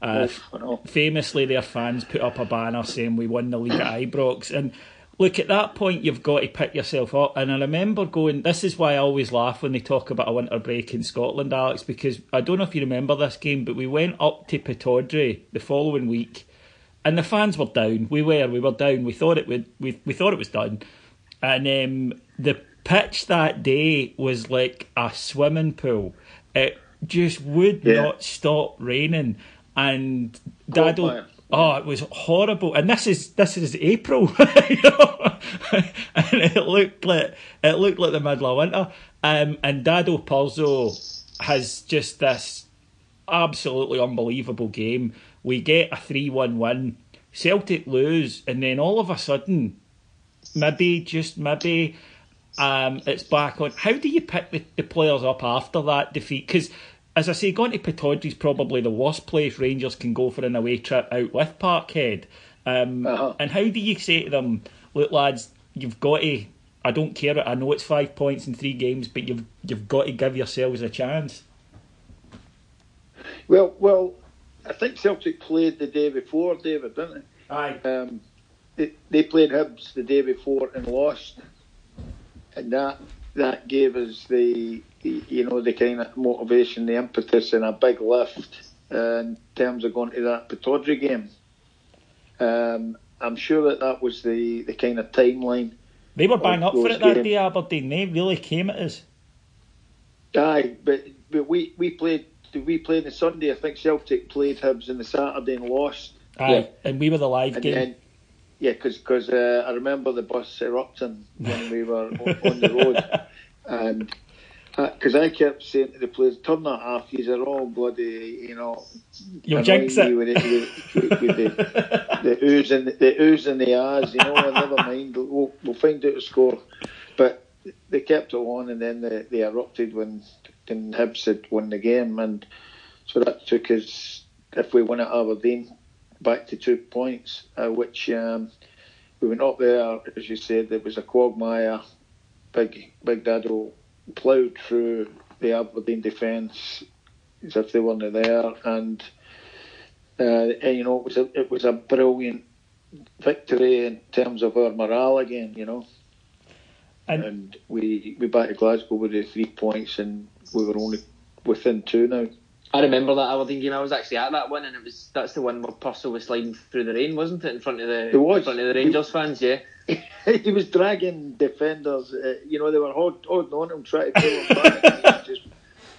Uh, oh, famously, their fans put up a banner saying we won the league at Ibrox. And look, at that point, you've got to pick yourself up. And I remember going, this is why I always laugh when they talk about a winter break in Scotland, Alex, because I don't know if you remember this game, but we went up to Pittodrie the following week, and the fans were down. We were, we were down. We thought it would, we, we thought it was done. And um, the pitch that day was like a swimming pool. It just would yeah. not stop raining. And Dado, Oh, it was horrible, and this is this is April, you know? and it looked like it looked like the middle of winter. Um, and Dado Prso has just this absolutely unbelievable game. We get a three-one win. Celtic lose, and then all of a sudden, maybe just maybe um, it's back on. How do you pick the, the players up after that defeat? Because as I say, going to is probably the worst place Rangers can go for an away trip out with Parkhead. Um, uh-huh. And how do you say to them, look, lads, you've got to. I don't care. I know it's five points in three games, but you've you've got to give yourselves a chance. Well, well, I think Celtic played the day before, David, didn't they? Aye. Um, they, they played Hibs the day before and lost, and that that gave us the you know, the kind of motivation, the impetus, and a big lift uh, in terms of going to that Pittodrie game. Um, I'm sure that that was the, the kind of timeline. They were bang up for it that day, Aberdeen. They really came at us. Aye, but but we, we played we played the Sunday. I think Celtic played Hibs in the Saturday and lost. Aye, yeah. and we were the live and game. Then, yeah, because uh, I remember the bus erupting when we were on the road, and because I kept saying to the players, turn that off, these are all bloody, you know. You'll jinx it. With, with, with, with the, the ooze and the, the ooze and the ahs, you know, never mind, we'll, we'll find out the score. But they kept it on and then they, they erupted when, when Hibs had won the game. And so that took us, if we won at Aberdeen, back to two points, uh, which um, we went up there, as you said, there was a quagmire, big, big Dado ploughed through the Aberdeen defence as if they weren't there, and, uh, and you know it was a it was a brilliant victory in terms of our morale again, you know. And, and we we back to Glasgow with the three points, and we were only within two now. I remember that Aberdeen game. I was actually at that one, and it was that's the one where Prso was sliding through the rain, wasn't it, in front of the it was. in front of the Rangers fans? Yeah. he was dragging defenders. Uh, you know, they were holding on him, trying to pull him back, and he was just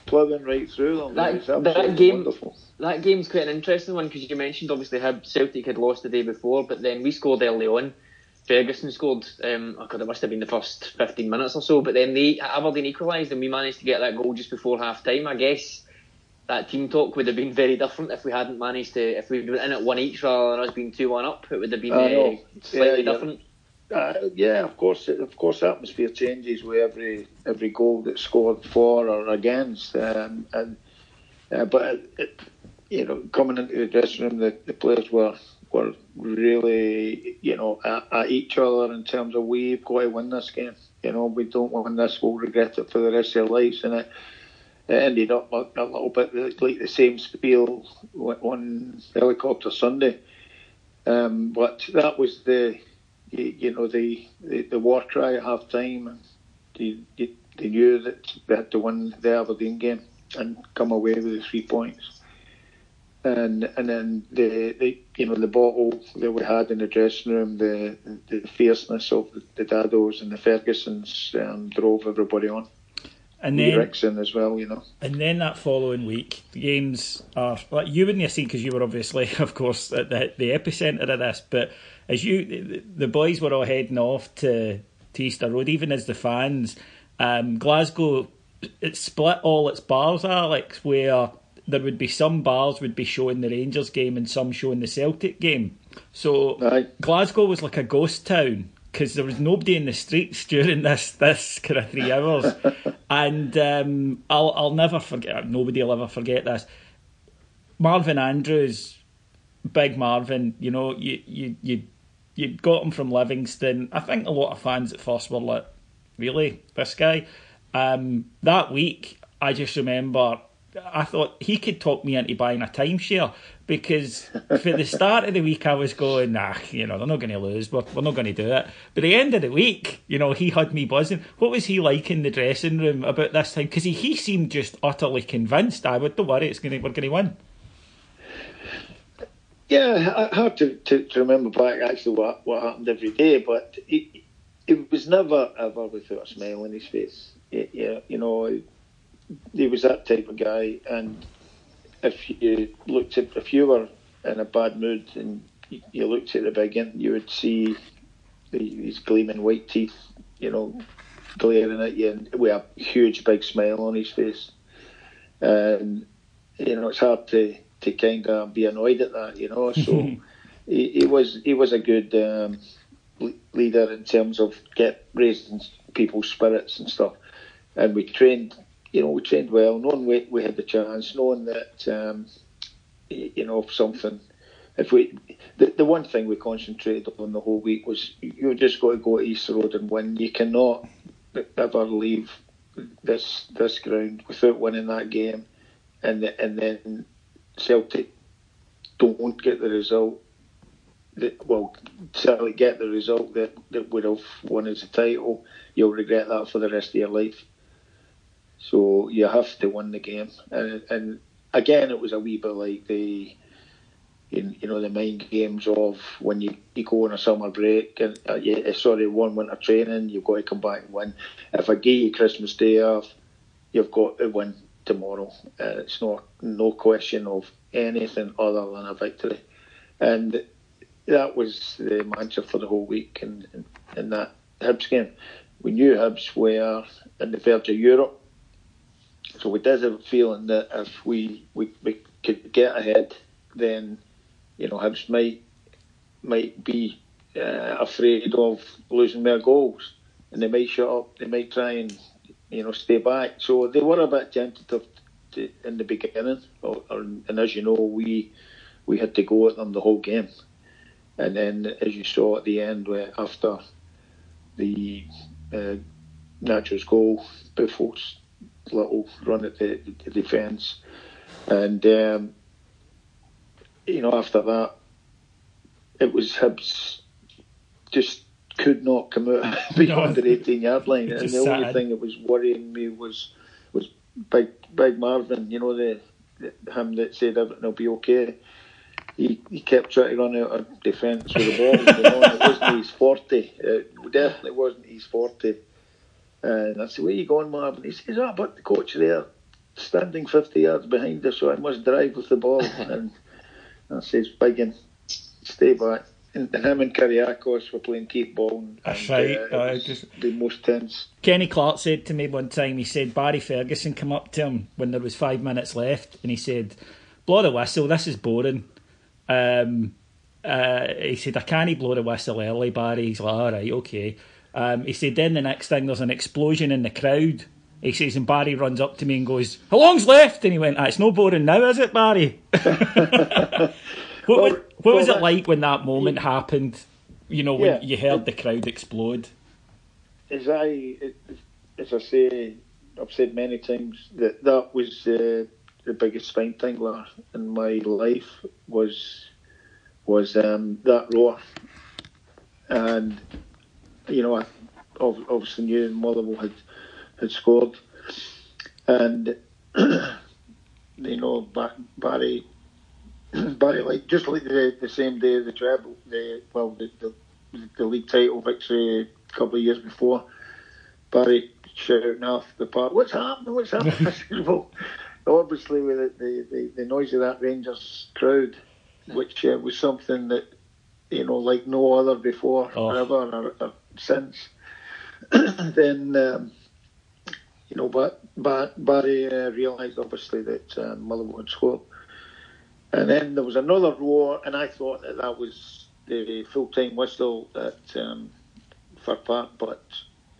plowing right through them. That, that game, wonderful. that game's quite an interesting one because you mentioned obviously how Celtic had lost the day before, but then we scored early on. Ferguson scored. Um, oh God, it must have been the first 15 minutes or so. But then they Aberdeen equalised, and we managed to get that goal just before half time. I guess that team talk would have been very different if we hadn't managed to. If we'd been in at one each rather than us being two one up, it would have been uh, slightly yeah, different. Uh, yeah, of course, of course, atmosphere changes with every every goal that's scored for or against, um, and uh, but it, you know, coming into the dressing room, the, the players were were really, you know, at, at, each other in terms of we've got to win this game. You know, we don't win this, we'll regret it for the rest of our lives, and it, ended up a, little bit like the same spiel on helicopter Sunday. Um, but that was the you, know, the, the, the war cry at half time. They, they, they knew that they had to win the Aberdeen game and come away with the three points. And and then the, the you know the bottle that we had in the dressing room, the the fierceness of the, the Dados and the Fergusons um, drove everybody on and then as well, you know. And then that following week, the games are like you wouldn't have seen because you were obviously, of course, at the the epicenter of this. But as you, the boys were all heading off to to Easter Road, even as the fans, um, Glasgow, it split all its bars, Alex, where there would be some bars would be showing the Rangers game and some showing the Celtic game. So Aye. Glasgow was like a ghost town because there was nobody in the streets during this this kind of three hours, and um, I'll I'll never forget. Nobody will ever forget this. Marvin Andrews, big Marvin. You know, you you you you got him from Livingston. I think a lot of fans at first were like, "Really, this guy?" Um, that week, I just remember I thought he could talk me into buying a timeshare because for the start of the week I was going, nah, you know, they're not going to lose, we're, we're not going to do it. But the end of the week, you know, he had me buzzing. What was he like in the dressing room about this time? Because he, he seemed just utterly convinced. I would, don't worry, it's to, we're going to win. Yeah, hard to, to, to remember back actually what, what happened every day, but it, it was never ever without a smile on his face. It, yeah, you know, he was that type of guy, and if you looked at if you were in a bad mood and you looked at the big end, you would see these gleaming white teeth, you know, glaring at you, and with a huge big smile on his face. And you know, it's hard to to kind of be annoyed at that, you know. So he, he, was he was a good um, leader in terms of get raising people's spirits and stuff. And we trained you know, we trained well, knowing we, we had the chance, knowing that, um, you know, if something, if we, the, the one thing we concentrated on the whole week was you just got to go to East Road and win. You cannot ever leave this this ground without winning that game, and the, and then Celtic don't get the result. That, well, certainly get the result that, that would have won us the title. You'll regret that for the rest of your life. So you have to win the game, and, and again, it was a wee bit like the you, know the mind games of when you, you go on a summer break and uh, you, uh, sorry one winter training you've got to come back and win. If I give you Christmas Day off you've got to win tomorrow. Uh, it's not no question of anything other than a victory. And that was the mantra for the whole week and in, in that Hibs game. We knew Hibs were in the verge of Europe so we did have a feeling that if we, we, we could get ahead, then you know Hibs might might be uh, afraid of losing their goals, and they might shut up. They might try and you know stay back. So they were a bit tentative to, in the beginning, or, or, and as you know, we we had to go at them the whole game, and then as you saw at the end, where after the uh, goal, Buffos little run at the, the defence. And, um, you know, after that, it was Hibs just could not come out beyond no, the 18 yard line. And the sad. only thing that was worrying me was was Big Big Marvin, you know, the him that said everything will be okay. He, he kept trying to run out of defence with the ball. you know, it wasn't his forte. It definitely wasn't his forte. And I said, "Where are you going, Marvin?" He says, "Oh, but the coach there, standing 50 yards behind us, so I must drive with the ball." and I says, "Biggin, stay back." And him and Kyrgiakos were playing keep ball. And, That's right. Uh, Uh, it was just- the most tense. Kenny Clark said to me one time, he said Barry Ferguson come up to him when there was five minutes left and he said, blow the whistle, this is boring. Um, uh, he said, I can't blow the whistle early, Barry. He's like, all right, okay. Um, he said, then the next thing, there's an explosion in the crowd. He says, and Barry runs up to me and goes, how long's left? And he went, ah, it's no boring now, is it, Barry? what Well, was, what was well, it like when that moment happened? You know, when Yeah. you heard the crowd explode? as I as I say, I've said many times that that was uh, the biggest spine tingler in my life was was um, that roar, and you know I obviously knew Motherwell had had scored, and you know Ba- Barry. Barry, like just like the, the same day the treble, the well the, the the league title victory a couple of years before. Barry shouting off the park, "What's happening? What's happening?" Well, obviously with the, the, the, the noise of that Rangers crowd, which uh, was something that you know like no other before Oh. ever or, or since. then um, you know, but, but Barry uh, realised obviously that uh, Motherwell scored. And then there was another roar, and I thought that that was the full-time whistle at um, Fir Park, but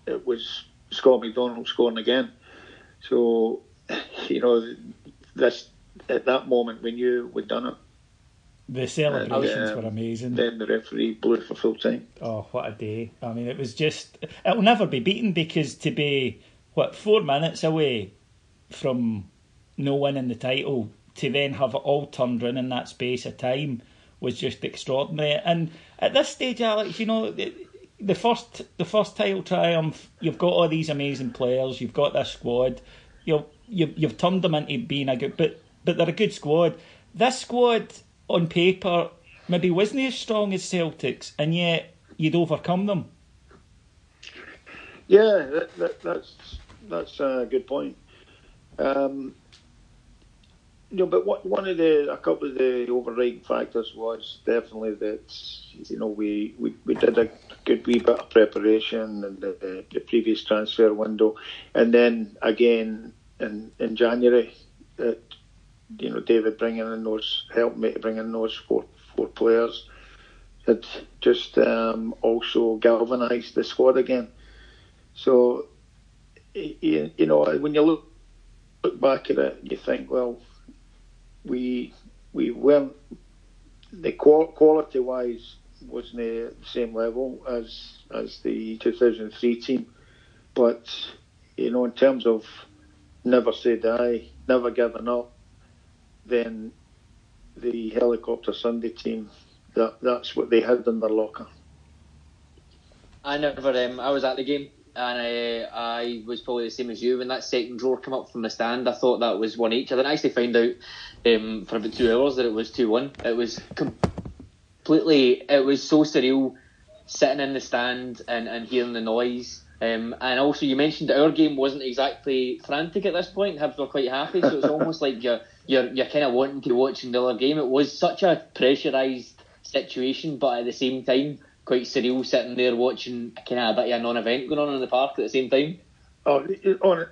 it was Scott McDonald scoring again. So, you know, this at that moment we knew we'd done it. The celebrations And, um, were amazing. Then the referee blew for full time. Oh, what a day! I mean, it was just. It'll never be beaten because to be what four minutes away from no winning the title to then have it all turned around in that space of time was just extraordinary. And at this stage, Alex, you know. The, the first, the first title triumph. You've got all these amazing players. You've got this squad. You've you've, you've turned them into being a good, but but they're a good squad. This squad on paper maybe wasn't as strong as Celtics, and yet you'd overcome them. Yeah, that, that, that's that's a good point. Um, you know, but what, one of the a couple of the overriding factors was definitely that you know we, we, we did a good wee bit of preparation in the, the previous transfer window, and then again in in January that you know David bringing in those helped me to bring in those four four players had just um, also galvanised the squad again. So, you, you know, when you look, look back at it, you think, well, we we weren't the quality wise wasn't the same level as as the 2003 team, but you know, in terms of never say die, never giving up, then the helicopter Sunday team that that's what they had in their locker. I never. Um, I was at the game, and I, I was probably the same as you when that second draw came up from the stand. I thought that was one each. I didn't actually find out um, for about two hours that it was two one. It was completely. It was so surreal sitting in the stand and, and hearing the noise. Um, and also, you mentioned our game wasn't exactly frantic at this point. Hibs were quite happy, so it's almost like you're you're you're kind of wanting to watch another game. It was such a pressurised situation, but at the same time, quite surreal sitting there watching kind of a bit of a non-event going on in the park at the same time. Oh,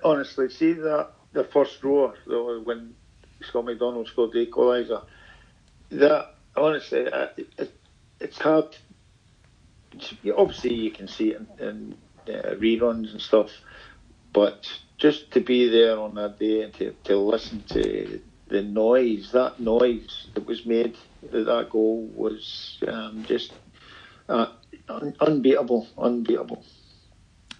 honestly, see that the first row when Scott McDonald scored the equaliser. That honestly, uh, it, it, it's hard. Obviously, you can see it in, in uh, reruns and stuff, but just to be there on that day and to, to listen to the noise, that noise that was made, that, that goal was um, just uh, un- unbeatable, unbeatable.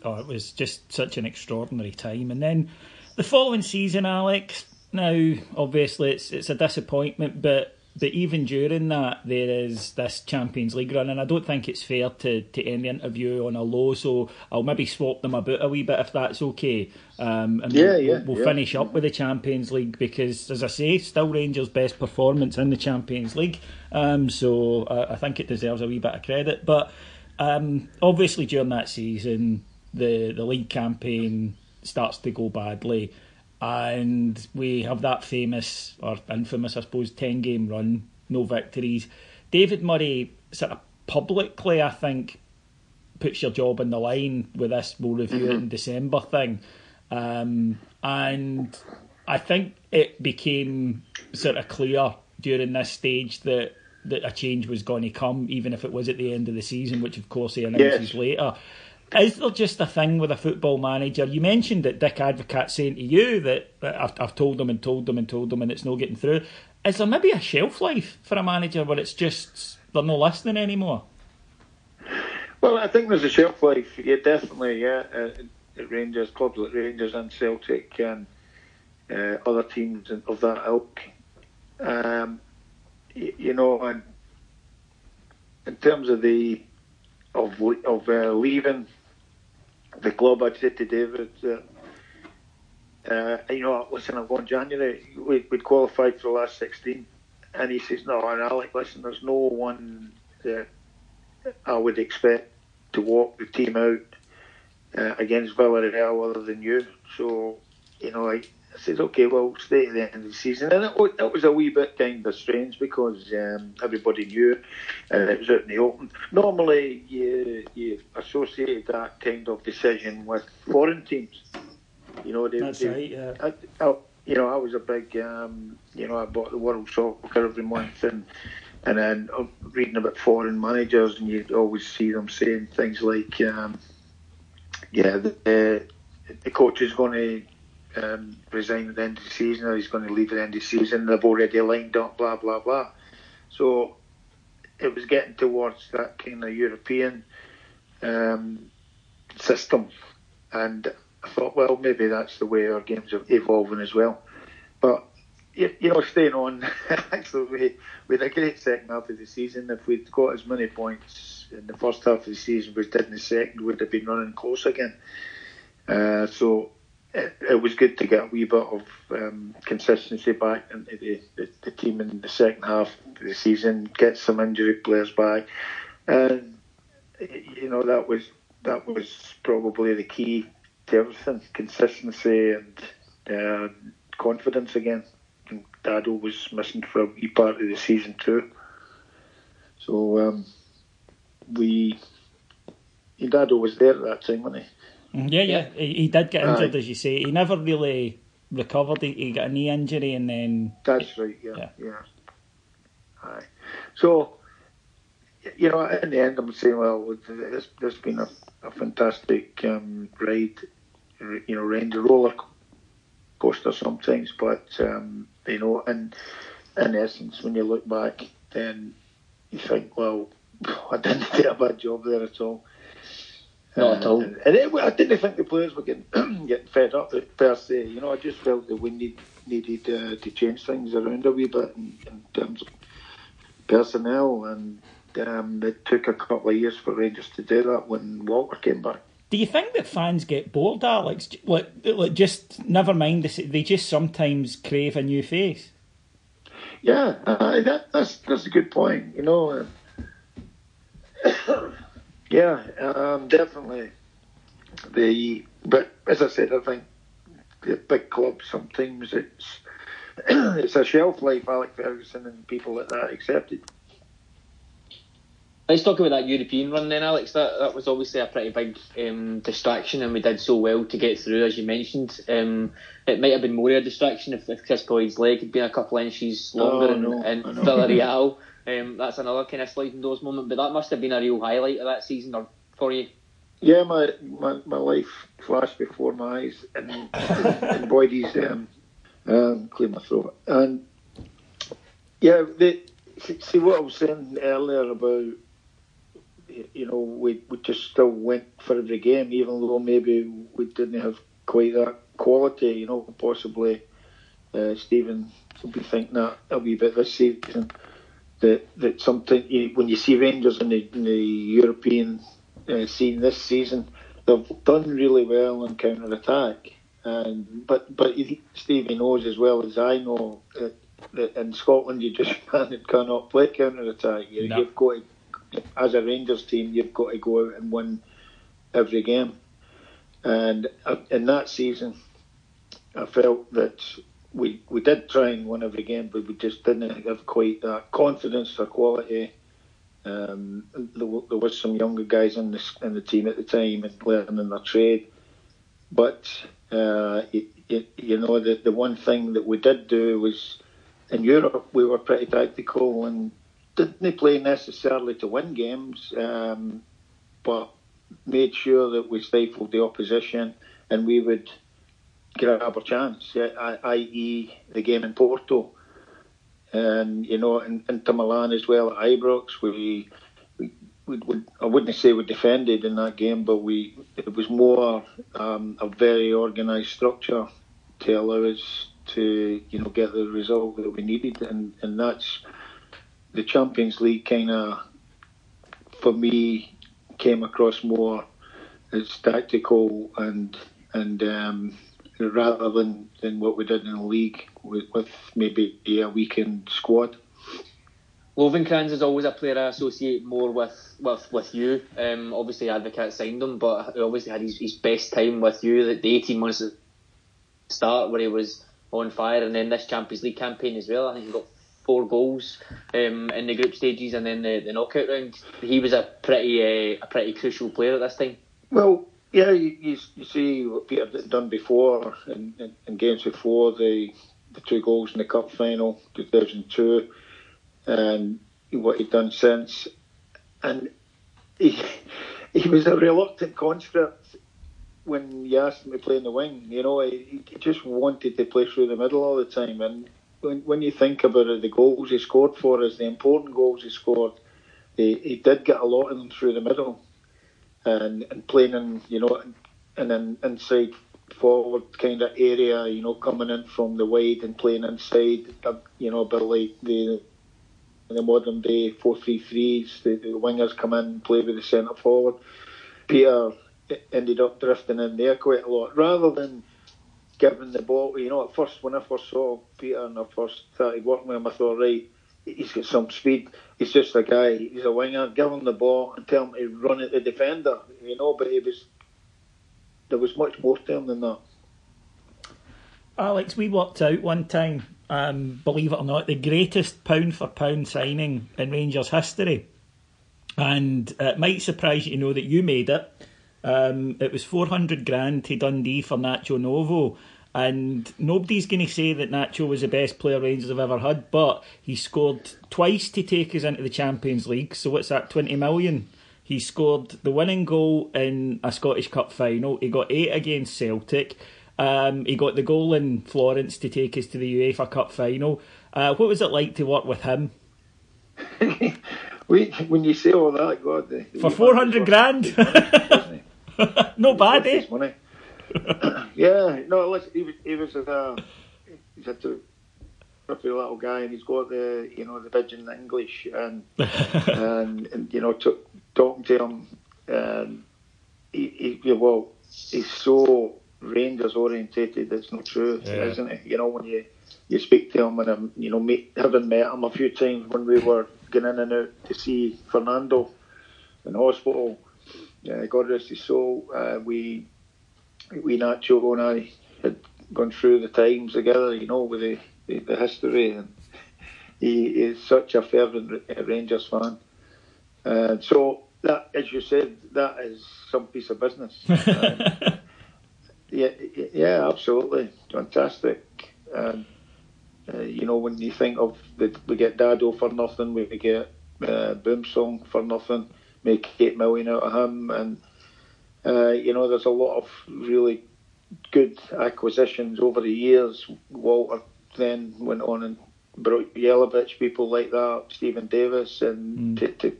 Oh, it was just such an extraordinary time. And then the following season, Alex. Now, obviously, it's it's a disappointment, but but even during that, there is this Champions League run, and I don't think it's fair to, to end the interview on a low. So I'll maybe swap them about a wee bit if that's okay. Um, and yeah, we'll, yeah, we'll, yeah. finish up with the Champions League because, as I say, still Rangers' best performance in the Champions League. Um, so I, I think it deserves a wee bit of credit. But um, obviously, during that season, the the league campaign starts to go badly and we have that famous or infamous, I suppose, ten game run, no victories. David Murray sort of publicly, I think, puts your job in the line with this. We'll review mm-hmm. it in December thing, um, and I think it became sort of clear during this stage that that a change was going to come, even if it was at the end of the season, which of course he announces yes. later. Is there just a thing with a football manager? You mentioned that Dick Advocaat saying to you that, I've, I've told them and told them and told them and it's not getting through. Is there maybe a shelf life for a manager where it's just they're not listening anymore? Well, I think there's a shelf life. Yeah, definitely. Yeah, uh, at Rangers, clubs like Rangers and Celtic and uh, other teams of that ilk. Um, you, you know, and in terms of the of of uh, leaving the club, I'd say to David, uh, uh, you know, listen, I'm going January. We, would qualified for the last 16. And he says, no, and Alec, listen, there's no one that I would expect to walk the team out uh, against Villarreal other than you. So, you know, I, I said, okay, well, stay at the end of the season. And it, it was a wee bit kind of strange because um, everybody knew and it was out in the open. Normally, you, you associate that kind of decision with foreign teams. You know, they, That's they, right, yeah. I, I, you know, I was a big, um, you know, I bought the World Soccer every month and and then reading about foreign managers and you'd always see them saying things like, um, yeah, the, the coach is going to um, resign at the end of the season or he's going to leave at the end of the season. They've already lined up, blah, blah, blah. So it was getting towards that kind of European um, system. And I thought, well, maybe that's the way our games are evolving as well. But, you, know, staying on, actually, we a great second half of the season. If we'd got as many points in the first half of the season as we did in the second, we'd have been running close again. Uh, so it, it, was good to get a wee bit of um, consistency back into the, the, the, team in the second half of the season, get some injured players back, and you know that was that was probably the key to everything: consistency and uh, confidence again. And Dado was missing for a wee part of the season too, so um, we. Dado was there at that time, wasn't he? Yeah, yeah, he, he did get injured, Aye. as you say. He never really recovered. He, he got a knee injury, and then that's right. Yeah, yeah. yeah. Aye. So, you know, in the end, I'm saying, well, there's, there's been a, a fantastic um, ride. You know, Ranger roller coaster sometimes, but um, you know, in in essence, when you look back, then you think, well, I didn't do a bad job there at all. Not at all. And, and it, I didn't think the players were getting getting fed up per se. You know, I just felt that we need, needed uh, to change things around a wee bit in, in terms of personnel, and um, it took a couple of years for Rangers to do that when Walter came back. Do you think that fans get bored, Alex? Like, like just never mind. This, they just sometimes crave a new face. Yeah, uh, that, that's that's a good point. You know. Uh, Yeah, um, definitely. The but as I said, I think the big clubs sometimes it's it's a shelf life. Alec Ferguson and people like that accepted. Let's talk about that European run then, Alex. That that was obviously a pretty big um, distraction, and we did so well to get through, as you mentioned. Um, it might have been more of a distraction if, if Kris Boyd's leg had been a couple inches longer oh, no, in, in Villarreal. Um, that's another kind of sliding doors moment, but that must have been a real highlight of that season or for you. Yeah, my my, my life flashed before my eyes, and, and Boydie's um, um, clear my throat, and yeah, the, see what I was saying earlier about you know, we, we just still went for every game, even though maybe we didn't have quite that quality, you know, possibly uh, Steven will be thinking that it'll be a wee bit this season. That that something when you see Rangers in the, in the European uh, scene this season, they've done really well on counter attack. And but but Stevie knows as well as I know that, that in Scotland you just cannot play counter attack. You, no. You've got to, as a Rangers team, you've got to go out and win every game. And uh, in that season, I felt that we we did try and win every game, but we just didn't have quite that confidence or quality. Um, there, there, was some younger guys in the in the team at the time and learning their trade, but uh, you know the the one thing that we did do was in Europe we were pretty tactical and didn't play necessarily to win games, um, but made sure that we stifled the opposition and we would grab our chance, i.e., the game in Porto. And, you know, in, Inter Milan as well at Ibrox, we, we, we, we, I wouldn't say we defended in that game, but we it was more um, a very organised structure to allow us to, you know, get the result that we needed. And, and that's the Champions League kind of, for me, came across more as tactical and and um, rather than, than what we did in the league with, with maybe a weakened squad. Lovenkrands is always a player I associate more with with, with you. Um, obviously, Advocaat signed him, but he obviously had his, his best time with you. The, the 18 months at the start where he was on fire, and then this Champions League campaign as well. I think he got four goals um, in the group stages, and then the, the knockout round. He was a pretty uh, a pretty crucial player at this time. Well, yeah, you, you, you see what Peter had done before in, in, in, games before the the two goals in the cup final, 2002, and what he'd done since, and he he was a reluctant conscript when you asked him to play in the wing. You know, he, he just wanted to play through the middle all the time, and when when you think about it, the goals he scored for us, the important goals he scored, he, he did get a lot of them through the middle and, and playing in, you know, in an inside forward kind of area, you know, coming in from the wide and playing inside, uh, you know, a bit like the the modern day 4-3-3s, the, the wingers come in and play with the centre forward. Peter ended up drifting in there quite a lot, rather than giving the ball. You know, at first when I first saw Peter and I first started working with him, I thought, right, he's got some speed. He's just a guy. He's a winger. Give him the ball and tell him to run at the defender. You know, but he was there was much more to him than that. Alex, we worked out one time, um, believe it or not, the greatest pound for pound signing in Rangers history. And it might surprise you to know that you made it. Um, it was 400 grand to Dundee for Nacho Novo. And nobody's going to say that Nacho was the best player Rangers have ever had, but he scored twice to take us into the Champions League. So what's that, 20 million? He scored the winning goal in a Scottish Cup final. He got eight against Celtic. Um, he got the goal in Florence to take us to the UEFA Cup final. Uh, what was it like to work with him? when you say all that, God, for four hundred grand, no bad, eh? Money. yeah, no, listen, he was he was a he's a trippy little guy, and he's got the you know the pigeon English, and and, and you know t- talking to him, and he, he well he's so Rangers orientated. It's not true, yeah. isn't it? You know when you you speak to him and um, you know meet, having met him a few times when we were getting in and out to see Fernando in hospital. Uh, God rest his soul. Uh, we we Nacho and I had gone through the times together, you know, with the, the, the history, and he is such a fervent Rangers fan. And so that, as you said, that is some piece of business. yeah, yeah, absolutely, fantastic. And uh, you know, when you think of the, we get Dado for nothing, we get uh, Boumsong for nothing, make eight million out of him, and uh, you know, there's a lot of really good acquisitions over the years. Walter then went on and brought Jelavic, people like that, Steven Davis, and mm. to, to,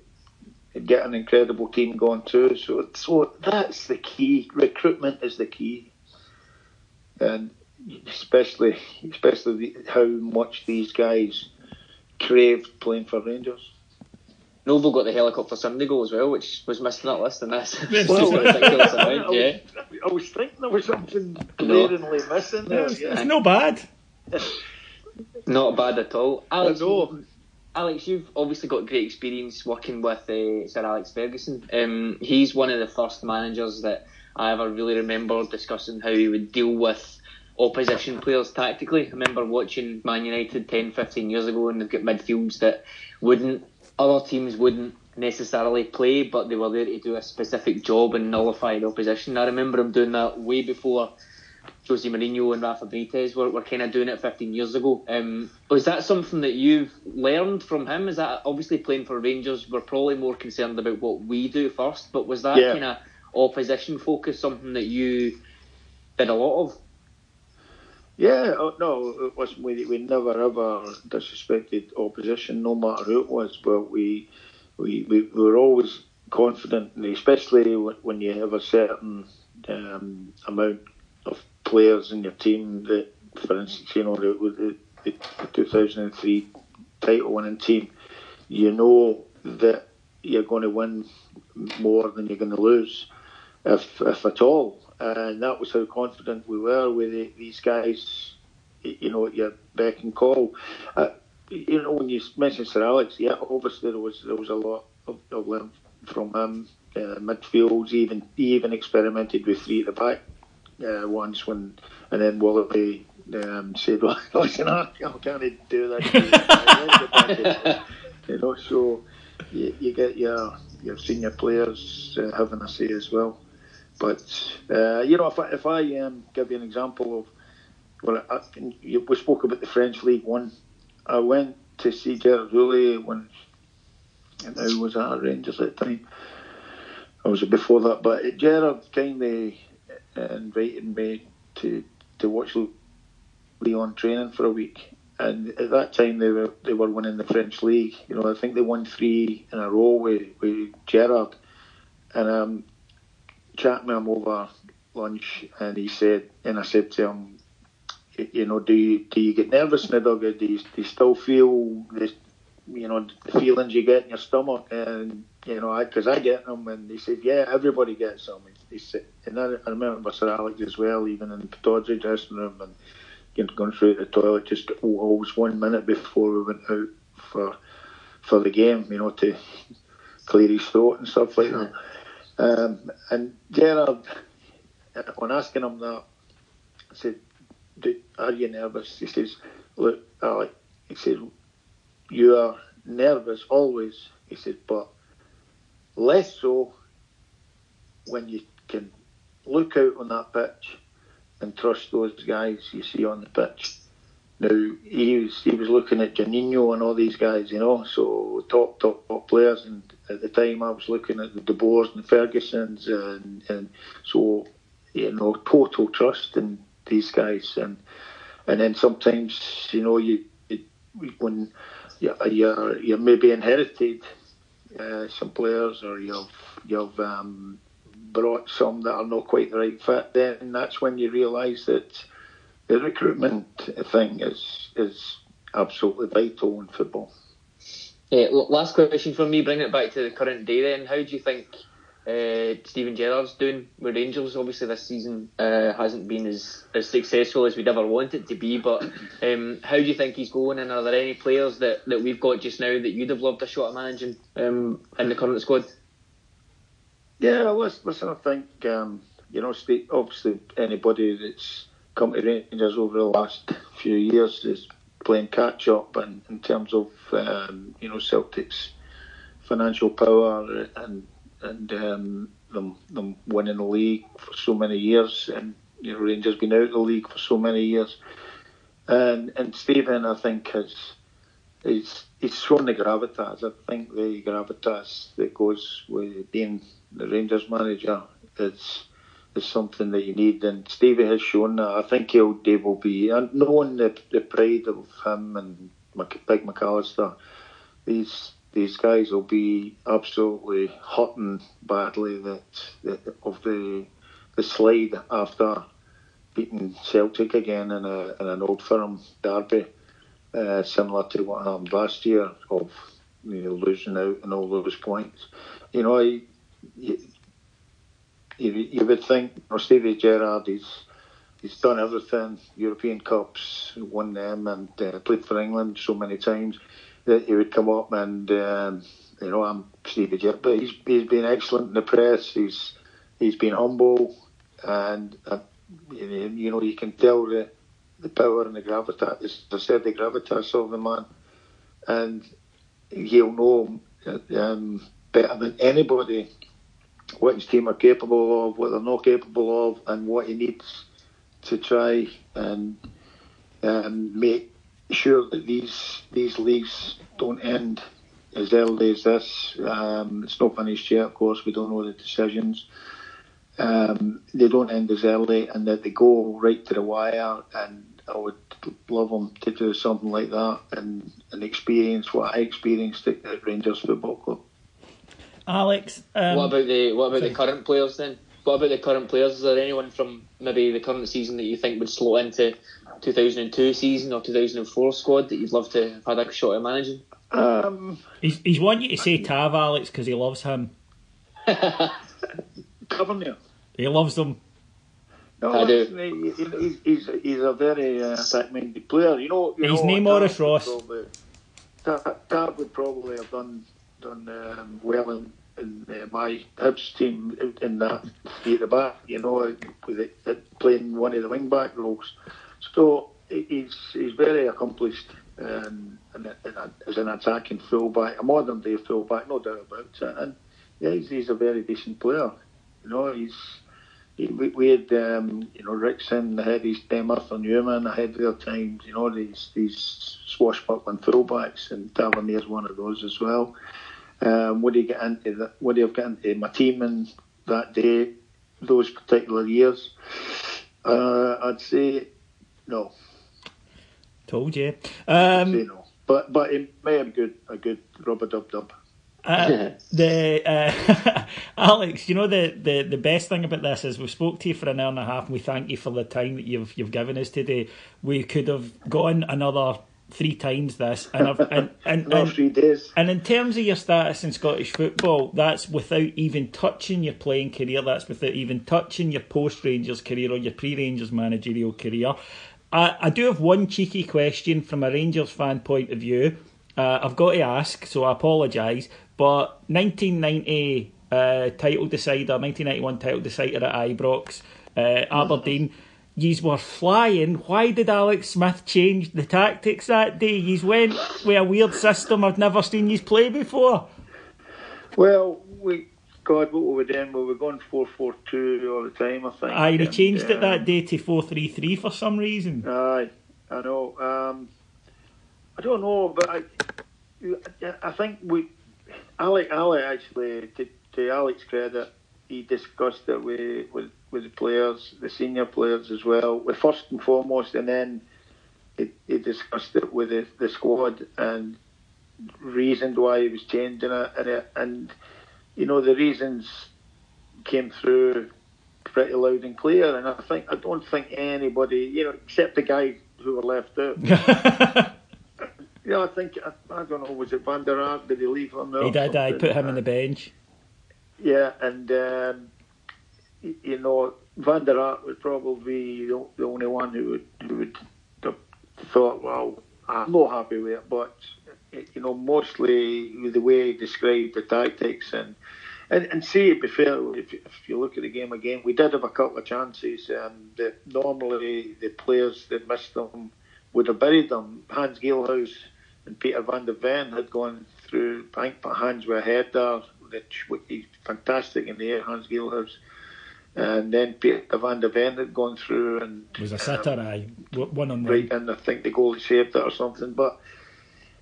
get an incredible team going too. So, so that's the key. Recruitment is the key. And especially especially the, how much these guys crave playing for Rangers. Novo got the helicopter Sunday goal as well, which was missing that list in this. well, ridiculous amount, yeah. I was, I was thinking there was something glaringly no. missing there. It's, yeah. it's no bad. Not bad at all. Alex, Alex, you've obviously got great experience working with uh, Sir Alex Ferguson. Um, he's one of the first managers that I ever really remember discussing how he would deal with opposition players tactically. I remember watching Man United 10, 15 years ago and they've got midfields that wouldn't other teams wouldn't necessarily play, but they were there to do a specific job and nullify the opposition. I remember him doing that way before Jose Mourinho and Rafa Benitez were, were kind of doing it 15 years ago. Um, was that something that you've learned from him? Is that obviously playing for Rangers? We're probably more concerned about what we do first, but was that yeah. kind of opposition focus something that you did a lot of? Yeah, oh, no, it wasn't. We, we never ever disrespected opposition, no matter who it was. But we, we, we, we were always confident, especially when you have a certain um, amount of players in your team. That, for instance, you know, the, the, the 2003 title winning team, you know that you're going to win more than you're going to lose, if if at all and that was how confident we were with the, these guys. You know, at your beck and call. Uh, you know, when you mentioned Sir Alex, yeah, obviously there was there was a lot of, of learn from him. Uh, midfields, even he even experimented with three at the back uh, once when, and then Willoughby um, said, "Well, listen, I, I can't do that." you know, so you, you, get your your senior players uh, having a say as well. But uh, you know, if I, if I um, give you an example of, well, I, we spoke about the French League One. I went to see Gerard Houllier when, I was at Rangers at the time. I was before that, but Gerard kindly invited me to to watch Lyon training for a week. And at that time, they were they were winning the French league. You know, I think they won three in a row with, with Gerard. And um, chatting with him over lunch, and he said, and I said to him, you know, do you do you get nervous, Midog? Do you, do you still feel the, you know, the feelings you get in your stomach? And you know, I because I, I, get them, and he said, yeah, everybody gets them. He said, and I, I remember Sir Alex as well, even in the Pittodrie dressing room, and you know, going through the toilet just always one minute before we went out for for the game, you know, to clear his throat and stuff like that. Um, and Gerard, when asking him that, I said, Are you nervous? He says, Look, Alec, he said, You are nervous always. He said, But less so when you can look out on that pitch and trust those guys you see on the pitch. Now he was he was looking at Juninho and all these guys, you know, so top top top players. And at the time, I was looking at the De Boers and the Fergusons, and, and so you know, total trust in these guys. And and then sometimes, you know, you, you when you're, you're maybe inherited uh, some players, or you've you've um, brought some that are not quite the right fit. Then and that's when you realise that the recruitment thing is is absolutely vital in football. Yeah, last question from me, bringing it back to the current day then. How do you think uh, Steven Gerrard's doing with Rangers? Obviously, this season uh, hasn't been as, as successful as we'd ever want it to be, but um, how do you think he's going? And are there any players that, that we've got just now that you'd have loved a shot at managing um, in the current squad? Yeah, listen, I think, um, you know, obviously anybody that's come to Rangers over the last few years is playing catch up in, in terms of um, you know Celtic's financial power and and um, them them winning the league for so many years and you know Rangers been out of the league for so many years. And and Steven I think has is he's shown the gravitas. I think the gravitas that goes with being the Rangers manager is is something that you need, and Stevie has shown that. I think he'll Dave will be, and knowing the the pride of him and Big McAllister, these these guys will be absolutely hurting badly that, that of the the slide after beating Celtic again in, a, in an old firm derby, uh, similar to what happened last year of you know losing out and all those points. You know, I, you, you, would think you know, Stevie Gerrard, he's he's done everything. European Cups, won them, and uh, played for England so many times that he would come up and um, you know I'm Stevie Gerrard, but he's he's been excellent in the press. He's he's been humble, and uh, you know you can tell the the power and the gravitas. As I said, the gravitas of the man, and he'll know um, better than anybody what his team are capable of, what they're not capable of, and what he needs to try and um, make sure that these these leagues don't end as early as this. Um, it's not finished yet, of course. We don't know the decisions. Um, they don't end as early, and that they go right to the wire. And I would love them to do something like that and, and experience what I experienced at, at Rangers Football Club. Alex, um, what about the what about sorry. the current players then? What about the current players? Is there anyone from maybe the current season that you think would slot into 2002 season or 2004 squad that you'd love to have had a shot at managing? Um, he's he's wanting you to say Tav Alex because he loves him. Tavernier. He loves them. No, I do. He, he's, he's a very uh, attack-minded player. You know, you His know, name Maurice Ross. Tav would probably have done done um, well in, in uh, my Hibs team in that at the back. You know, with it, playing one of the wing back roles. So he's he's very accomplished um, in, in a, as an attacking fullback, a modern day fullback, no doubt about it. And yeah, he's, he's a very decent player. You know, he's he, we, we had um, you know Ricksen ahead his time, Arthur Numan ahead of their times. You know these these swashbuckling fullbacks, and Tavernier's one of those as well. Um, would he get into the, would he have got into my team in that day, those particular years? Uh, I'd say no. Told you. Um, I'd say no. But but it may have good a good rubber dub dub. Uh, the uh, Alex, you know the, the, the best thing about this is we spoke to you for an hour and a half, and we thank you for the time that you've you've given us today. We could have gone another three times this, and I've, and and, and, three days. And in terms of your status in Scottish football, that's without even touching your playing career. That's without even touching your post Rangers career or your pre Rangers managerial career. I, I do have one cheeky question from a Rangers fan point of view. Uh, I've got to ask, so I apologise. But 1990 uh, title decider, 1991 title decider at Ibrox, uh, Aberdeen. Yous were flying. Why did Alex Smith change the tactics that day? Yous went with a weird system I've never seen yous play before. Well, we God, what were we doing? We were going four four two all the time. I think. Aye, they changed and, it that day to four three three for some reason. Aye, I know. Um, I don't know, but I, I think we, Alec, Alec actually, to, to Alec's credit, he discussed it with, with with the players, the senior players as well, with first and foremost, and then he, he discussed it with the, the squad and reasoned why he was changing it, and, it, and you know the reasons came through pretty loud and clear, and I think I don't think anybody, you know, except the guys who were left out. yeah, I think I, I, don't know. Was it Van der Ark? Did he leave on there? He did. I put him on the bench. Yeah, and um, you know, Van der Ark would probably the, only one who would who would have thought, well, I'm not happy with it, but you know, mostly the way he described the tactics and and, and see, to be fair, if, if you look at the game again, we did have a couple of chances um, that normally the players that missed them would have buried them. Hans Gillhaus and Peter van der Ven had gone through, I think Hans were ahead there, he's fantastic in the air, Hans Gillhaus and then Peter van der Ven had gone through and was a sitter, um, aye, one on right, and I think the goal saved it or something. But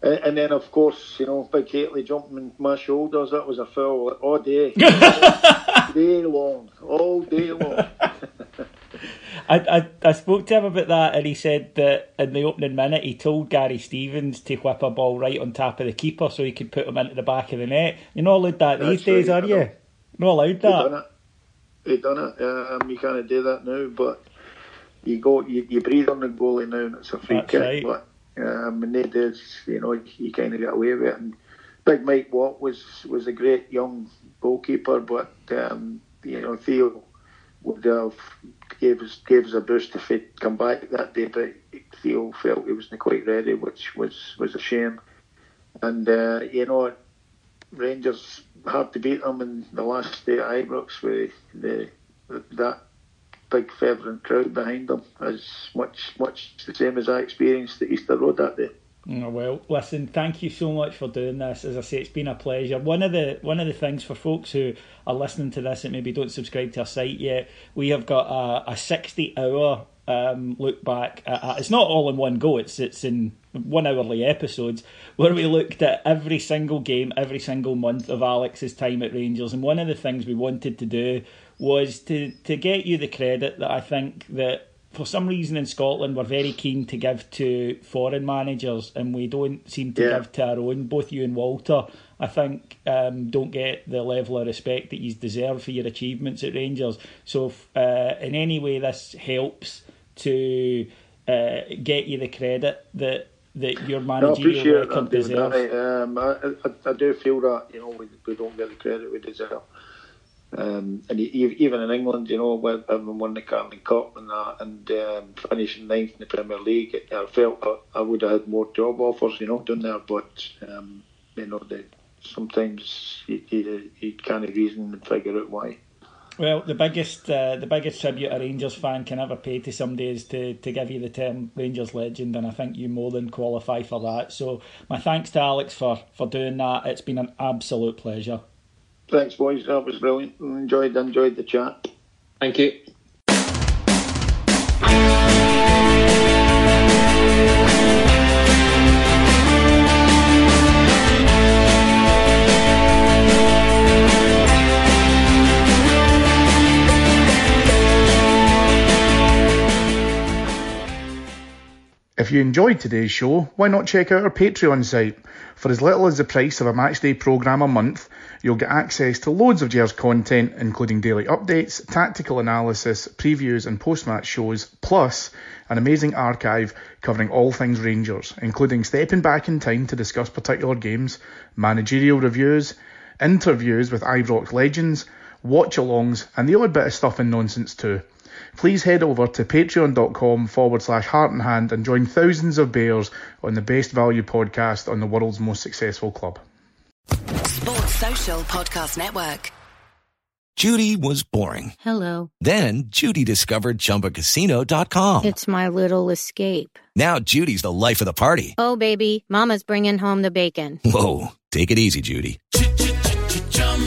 uh, and then of course, you know, Big Hateley jumping in my shoulders. That was a foul all day, all day long, all day long. I, I, I spoke to him about that, and he said that in the opening minute he told Gary Stevens to whip a ball right on top of the keeper so he could put him into the back of the net. You're not allowed that That's these days, right, are you? Not allowed that he done it. Um, you can't do that now, but you go, you, you breathe on the goalie now, and it's a free That's kick. right. But um, and they did, you know, he kind of got away with it. And Big Mike Watt was was a great young goalkeeper, but um, you know Theo would have gave us gave us a boost if he'd come back that day, but Theo felt he wasn't quite ready, which was was a shame. And uh, you know, Rangers had to beat them in the last day at Ibrox with the, that big fervent crowd behind them, as much much the same as I experienced at Easter Road that day. Oh, well, listen, thank you so much for doing this. As I say, it's been a pleasure. One of the one of the things for folks who are listening to this and maybe don't subscribe to our site yet, we have got a, a sixty hour um, look back. At, at- it's not all in one go. It's it's in one hourly episodes where we looked at every single game, every single month of Alex's time at Rangers. And one of the things we wanted to do was to to get you the credit that I think that for some reason in Scotland we're very keen to give to foreign managers and we don't seem to Yeah. give to our own. Both you and Walter, I think, um, don't get the level of respect that you deserve for your achievements at Rangers. So if, uh, in any way this helps to uh, get you the credit that that your No, I appreciate that, David. Um, I, I, I do feel that you know we, we don't get the credit we deserve. Um, and even in England, you know, when having won the Carling Cup and that, and um, finishing ninth in the Premier League, I felt I, I would have had more job offers, you know, down there. But um, you know, the, sometimes you, you, you can't reason and figure out why. Well, the biggest uh, the biggest tribute a Rangers fan can ever pay to somebody is to, to give you the term Rangers legend, and I think you more than qualify for that. So my thanks to Alex for, for doing that. It's been an absolute pleasure. Thanks, boys. That was brilliant. Enjoyed enjoyed the chat. Thank you. If you enjoyed today's show, why not check out our Patreon site? For as little as the price of a matchday programme a month, you'll get access to loads of Gers content, including daily updates, tactical analysis, previews, and post match shows, plus an amazing archive covering all things Rangers, including stepping back in time to discuss particular games, managerial reviews, interviews with Ibrox legends, watch alongs, and the odd bit of stuff and nonsense too. Please head over to patreon.com forward slash heart and hand and join thousands of bears on the best value podcast on the world's most successful club. Sports Social Podcast Network. Judy was boring. Hello. Then Judy discovered ChumbaCasino.com. It's my little escape. Now Judy's the life of the party. Oh, baby, Mama's bringing home the bacon. Whoa, take it easy, Judy.